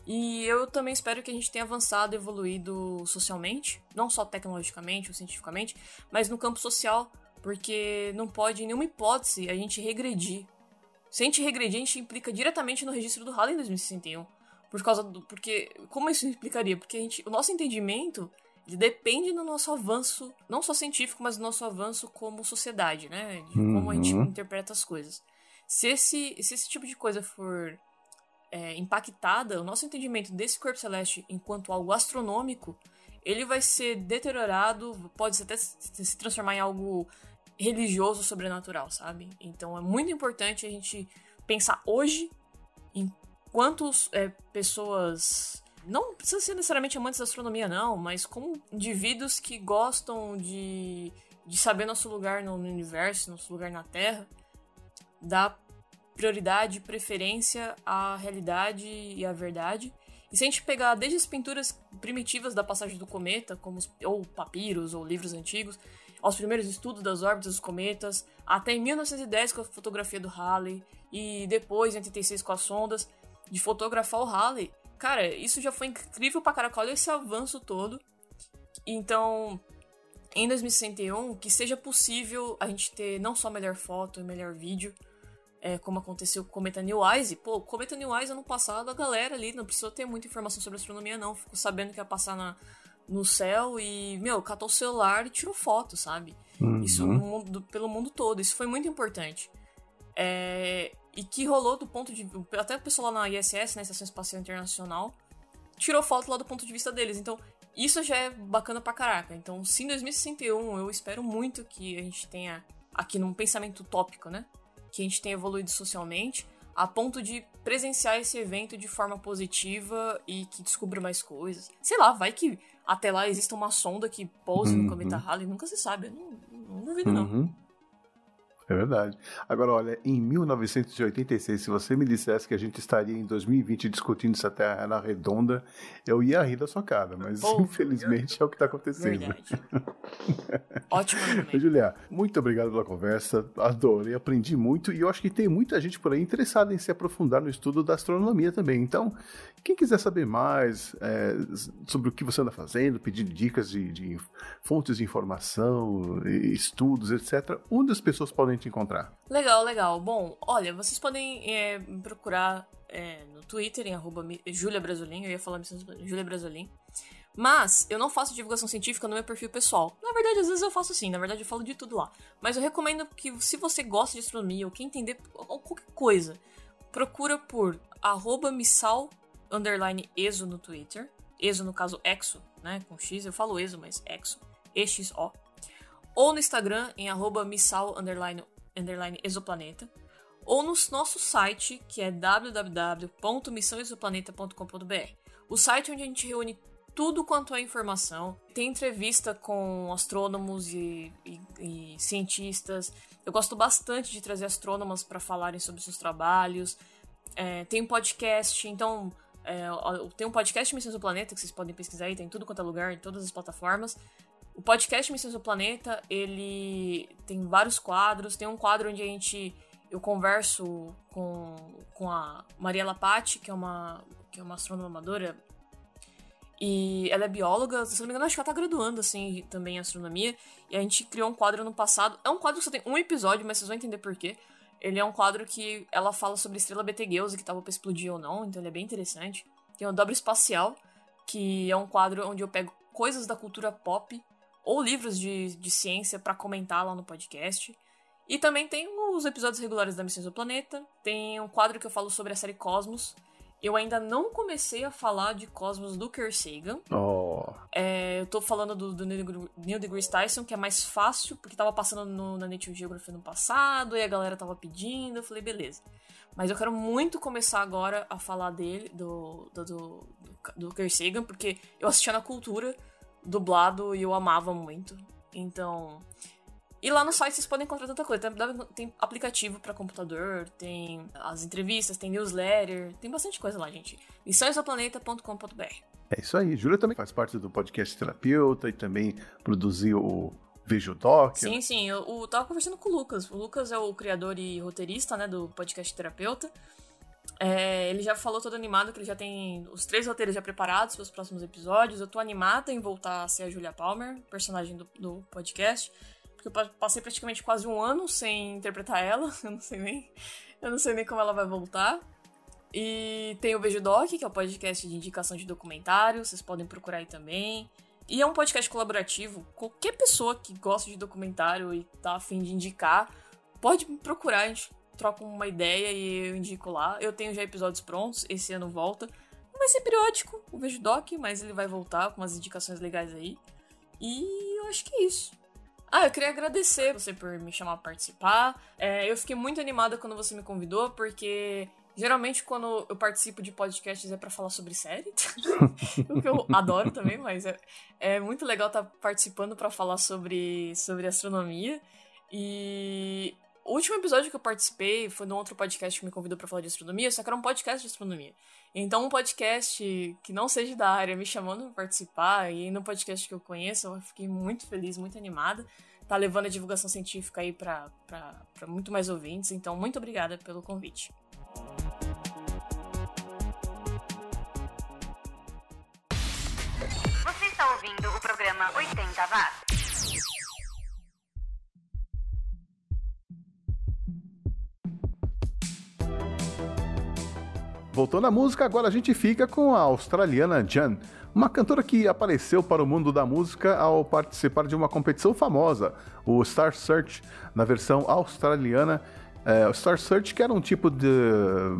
E eu também espero que a gente tenha avançado, evoluído socialmente, não só tecnologicamente ou cientificamente, mas no campo social, porque não pode, em nenhuma hipótese, a gente regredir. Se a gente regredir, a gente implica diretamente no registro do Halley em 2061. Por causa do. Porque. Como isso implicaria? Porque a gente, o nosso entendimento ele depende do nosso avanço, não só científico, mas do nosso avanço como sociedade, né? De como Uhum. a gente interpreta as coisas. Se esse, se esse tipo de coisa for é, impactada, o nosso entendimento desse corpo celeste enquanto algo astronômico, ele vai ser deteriorado, pode até se se transformar em algo religioso, sobrenatural, sabe? Então é muito importante a gente pensar hoje em quantas é, pessoas não precisa ser necessariamente amantes da astronomia, não, mas como indivíduos que gostam de, de saber nosso lugar no, no universo, nosso lugar na Terra, dá prioridade, preferência à realidade e à verdade. E se a gente pegar desde as pinturas primitivas da passagem do cometa, como os, ou papiros ou livros antigos, aos primeiros estudos das órbitas dos cometas, até em 1910 com a fotografia do Halley, e depois em 86 com as sondas, de fotografar o Halley, cara, isso já foi incrível pra caraca, olha esse avanço todo. Então, em 2061, que seja possível a gente ter não só melhor foto e melhor vídeo, é, como aconteceu com o Cometa Neowise. Pô, o Cometa Neowise ano passado, a galera ali não precisou ter muita informação sobre astronomia, não. Ficou sabendo que ia passar na, no céu e, meu, catou o celular e tirou foto, sabe? Uhum. Isso no mundo- pelo mundo todo. Isso foi muito importante. É, e que rolou do ponto de. Até o pessoal lá na ISS, na Estação Espacial Internacional, tirou foto lá do ponto de vista deles. Então, isso já é bacana pra caraca. Então, se em 2061 eu espero muito que a gente tenha, aqui num pensamento utópico, né? Que a gente tenha evoluído socialmente a ponto de presenciar esse evento de forma positiva e que descubra mais coisas. Sei lá, vai que até lá exista uma sonda que pouse Uhum. no cometa Halley, nunca se sabe. Eu não, não duvido, não. É verdade. Agora, olha, em 1986, se você me dissesse que a gente estaria em 2020 discutindo se a Terra era redonda, eu ia rir da sua cara, mas infelizmente é o que está acontecendo. Verdade. Ótimo. Julia, muito obrigado pela conversa, adorei, aprendi muito e eu acho que tem muita gente por aí interessada em se aprofundar no estudo da astronomia também. Então, quem quiser saber mais é, sobre o que você anda fazendo, pedir dicas de, de fontes de informação, estudos, etc., onde as pessoas podem te encontrar? Legal, legal. Bom, olha, vocês podem é, procurar é, no Twitter, em arroba Julia Brasolim, eu ia falar Julia Brasolim. Mas eu não faço divulgação científica no meu perfil pessoal. Na verdade, às vezes eu faço sim, na verdade eu falo de tudo lá. Mas eu recomendo que se você gosta de astronomia ou quer entender ou qualquer coisa, procura por arroba missal underline no Twitter. Exo no caso exo, né? Com X, eu falo exo, mas exo. E-X-O. Ou no Instagram em arroba missal underline, underline exoplaneta. Ou no nosso site, que é www.missãoexoplaneta.com.br. O site onde a gente reúne tudo quanto é informação. Tem entrevista com astrônomos e, e- e cientistas. Eu gosto bastante de trazer astrônomas para falarem sobre seus trabalhos. É, tem um podcast, então. é, tem um podcast Missões do Planeta que vocês podem pesquisar aí, tem em tudo quanto é lugar, em todas as plataformas. O podcast Missões do Planeta, ele tem vários quadros. Tem um quadro onde a gente. Eu converso com, com a Mariela Patti, que é uma, que é uma astrônoma amadora. E ela é bióloga, se não me engano, acho que ela tá graduando, assim, também em astronomia. E a gente criou um quadro no passado. É um quadro que só tem um episódio, mas vocês vão entender por quê. Ele é um quadro que ela fala sobre estrela Betelgeuse, que tava pra explodir ou não, então ele é bem interessante. Tem o Dobra Espacial, que é um quadro onde eu pego coisas da cultura pop ou livros de, de ciência pra comentar lá no podcast. E também tem os episódios regulares da Missões do Planeta. Tem um quadro que eu falo sobre a série Cosmos. Eu ainda não comecei a falar de Cosmos do Carl Sagan. Oh, É, eu tô falando do, do Neil deGr- Neil deGrasse Tyson, que é mais fácil, porque tava passando no- na Nature Geography no passado, e a galera tava pedindo, eu falei, beleza. Mas eu quero muito começar agora a falar dele, do, do, do, do, Carl Sagan, porque eu assistia na cultura, dublado, e eu amava muito. Então, E lá no site vocês podem encontrar tanta coisa. Tem, tem aplicativo para computador, tem as entrevistas, tem newsletter, tem bastante coisa lá, gente. Liçõesdoplaneta.com.br. É isso aí. Júlia também faz parte do podcast Terapeuta e também produziu o Vejo Doc. Sim, sim. Eu, eu tava conversando com o Lucas. O Lucas é o criador e roteirista, né, do podcast Terapeuta. É, ele já falou todo animado que ele já tem os três roteiros já preparados para os próximos episódios. Eu tô animada em voltar a ser a Julia Palmer, personagem do, do podcast. Porque eu passei praticamente quase um ano sem interpretar ela. Eu não sei nem. Eu não sei nem como ela vai voltar. E tem o Beijo Doc, que é o podcast de indicação de documentário. Vocês podem procurar aí também. E é um podcast colaborativo. Qualquer pessoa que gosta de documentário e tá afim de indicar, pode me procurar. A gente troca uma ideia e eu indico lá. Eu tenho já episódios prontos, esse ano volta. Não vai ser periódico, o Vejo Doc, mas ele vai voltar com umas indicações legais aí. E eu acho que é isso. Ah, eu queria agradecer você por me chamar pra participar. É, eu fiquei muito animada quando você me convidou, porque geralmente quando eu participo de podcasts é para falar sobre série, o que eu adoro também, mas é, é muito legal estar tá participando para falar sobre, sobre astronomia. E o último episódio que eu participei foi num outro podcast que me convidou para falar de astronomia, só que era um podcast de astronomia. Então, um podcast que não seja da área me chamando para participar, e no podcast que eu conheço, eu fiquei muito feliz, muito animada. Tá levando a divulgação científica aí para muito mais ouvintes, então muito obrigada pelo convite. Você está ouvindo o programa 80 Watts. Voltando à música, agora a gente fica com a australiana Jan, uma cantora que apareceu para o mundo da música ao participar de uma competição famosa, o Star Search, na versão australiana. É, o Star Search, que era um tipo de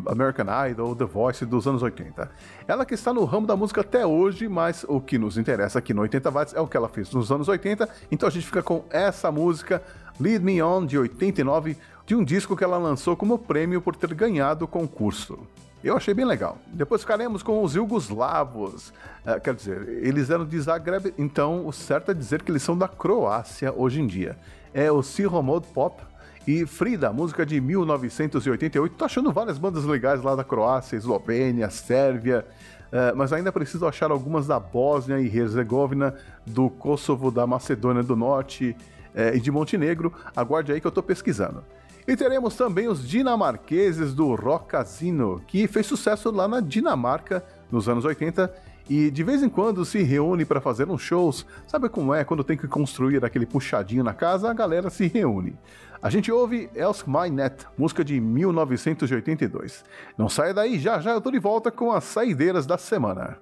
American Idol ou The Voice dos anos 80. Ela que está no ramo da música até hoje, mas o que nos interessa aqui no 80 Watts é o que ela fez nos anos 80, então a gente fica com essa música, Lead Me On, de 89, de um disco que ela lançou como prêmio por ter ganhado o concurso. Eu achei bem legal. Depois ficaremos com os Yugoslavos. É, quer dizer, eles eram de Zagreb, então o certo é dizer que eles são da Croácia hoje em dia. É o Siromod Pop e Frida, música de 1988. Tô achando várias bandas legais lá da Croácia, Eslovênia, Sérvia. Uh, mas ainda preciso achar algumas da Bósnia e Herzegovina, do Kosovo, da Macedônia do Norte uh, e de Montenegro. Aguarde aí que eu tô pesquisando. E teremos também os dinamarqueses do Rock Casino, que fez sucesso lá na Dinamarca nos anos 80 e de vez em quando se reúne para fazer uns shows. Sabe como é quando tem que construir aquele puxadinho na casa? A galera se reúne. A gente ouve Elsk My Net, música de 1982. Não saia daí, já já eu tô de volta com as saideiras da semana.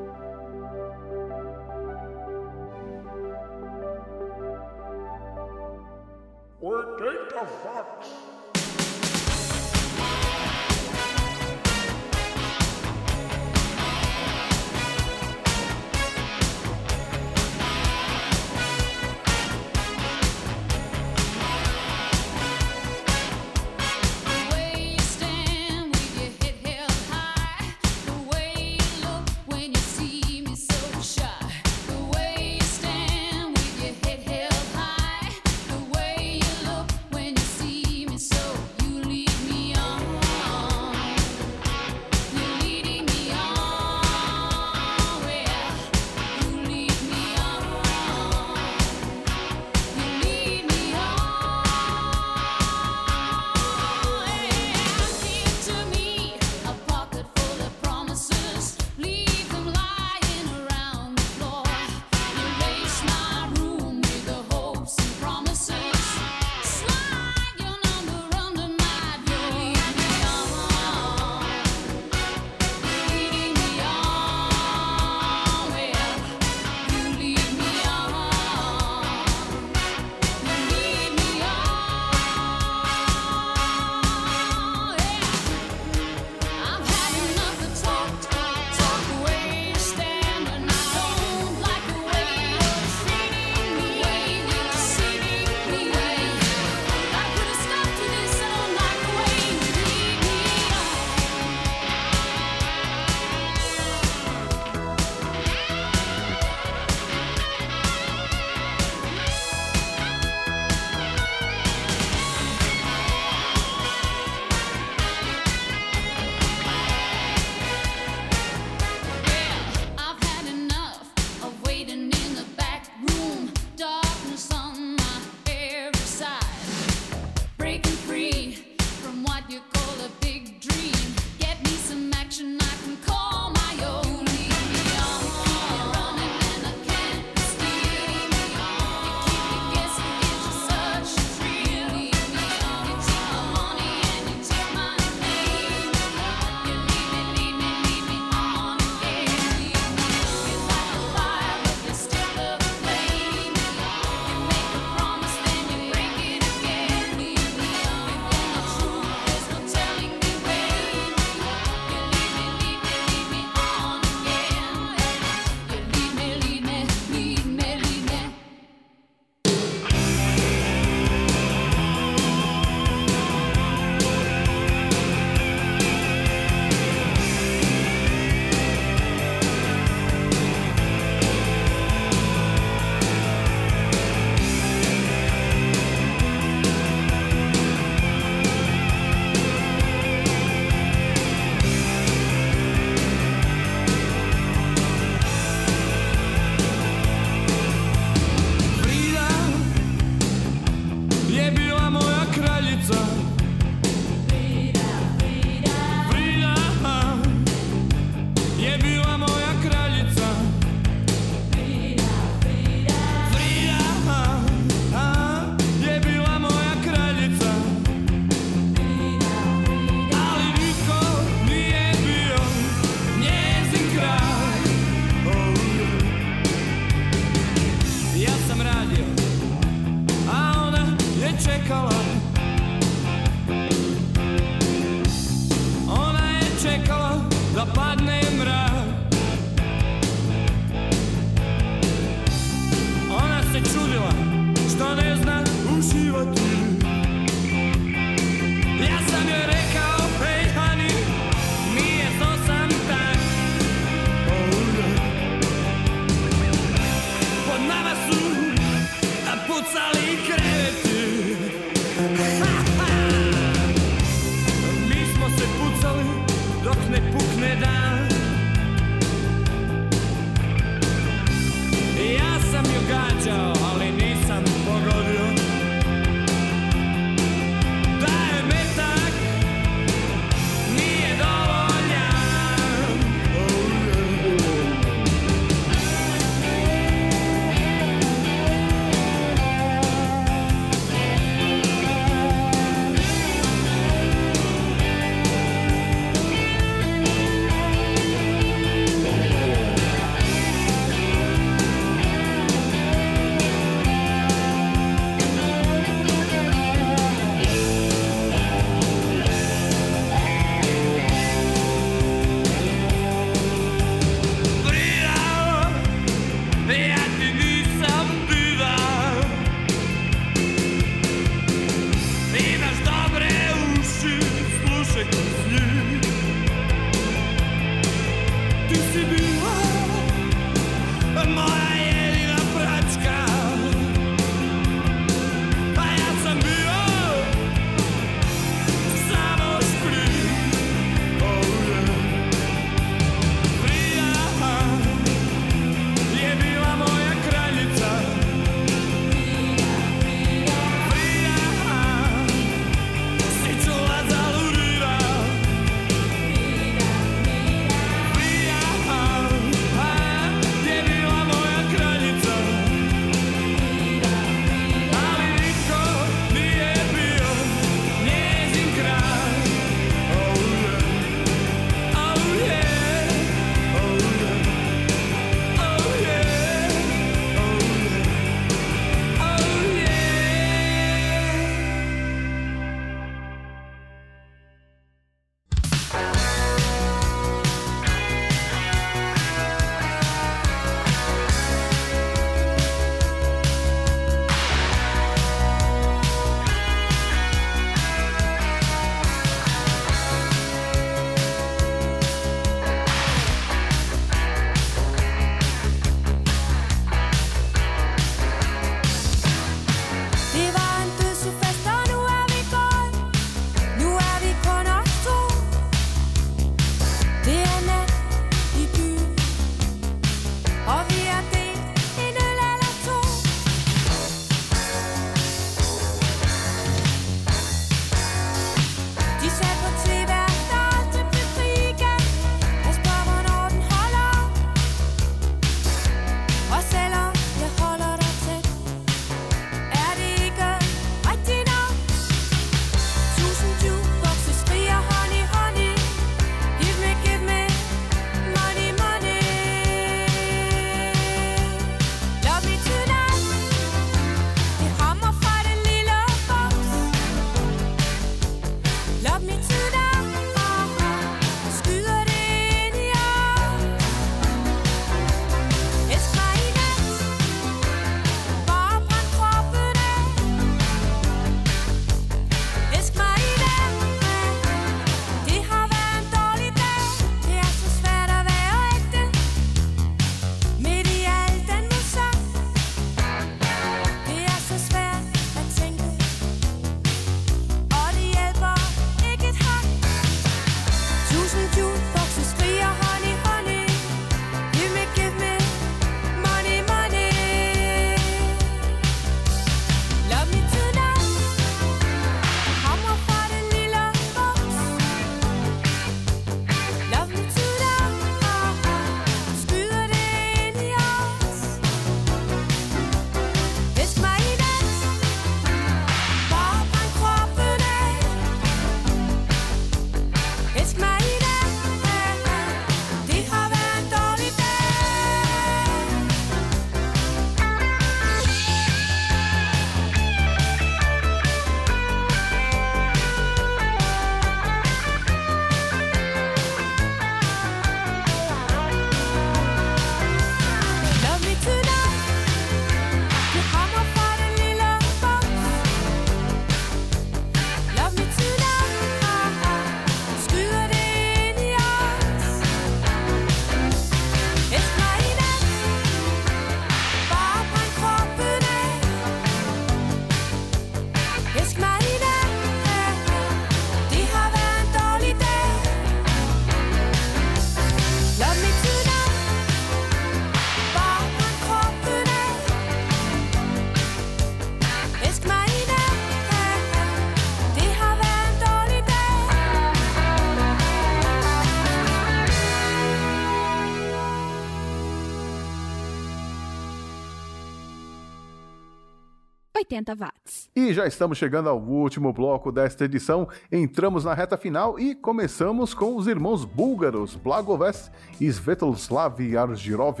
80 watts. E já estamos chegando ao último bloco desta edição. Entramos na reta final e começamos com os irmãos búlgaros Blagovest e Svetoslav Argirov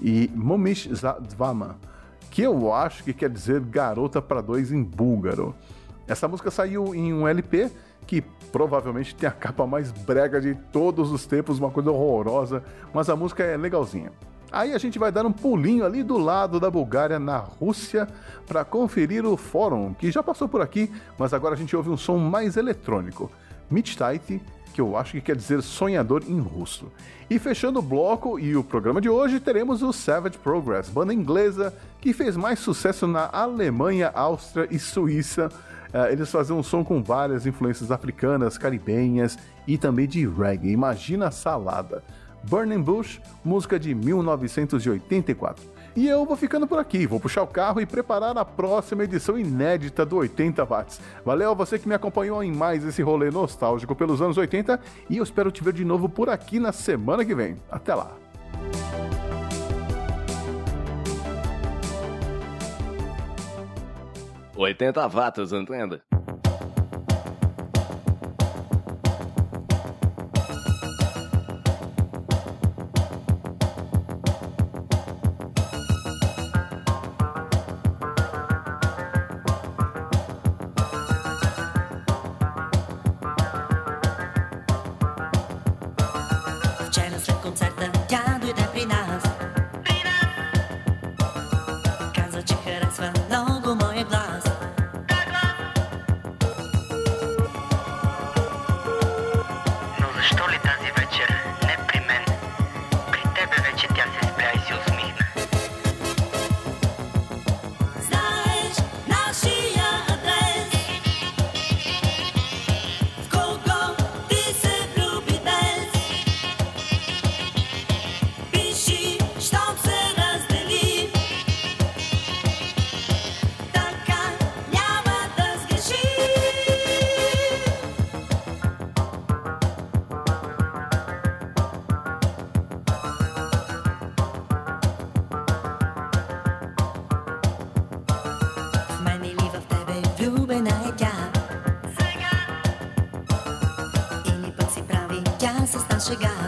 e Momish Zadvama, que eu acho que quer dizer garota para dois em búlgaro. Essa música saiu em um LP que provavelmente tem a capa mais brega de todos os tempos, uma coisa horrorosa, mas a música é legalzinha. Aí a gente vai dar um pulinho ali do lado da Bulgária, na Rússia, para conferir o fórum, que já passou por aqui, mas agora a gente ouve um som mais eletrônico. Michtaiti, que eu acho que quer dizer sonhador em russo. E fechando o bloco e o programa de hoje, teremos o Savage Progress, banda inglesa que fez mais sucesso na Alemanha, Áustria e Suíça. Uh, eles faziam um som com várias influências africanas, caribenhas e também de reggae. Imagina a salada. Burning Bush, música de 1984. E eu vou ficando por aqui, vou puxar o carro e preparar a próxima edição inédita do 80 Watts. Valeu a você que me acompanhou em mais esse rolê nostálgico pelos anos 80 e eu espero te ver de novo por aqui na semana que vem. Até lá! Oitenta watts, entenda? chegar.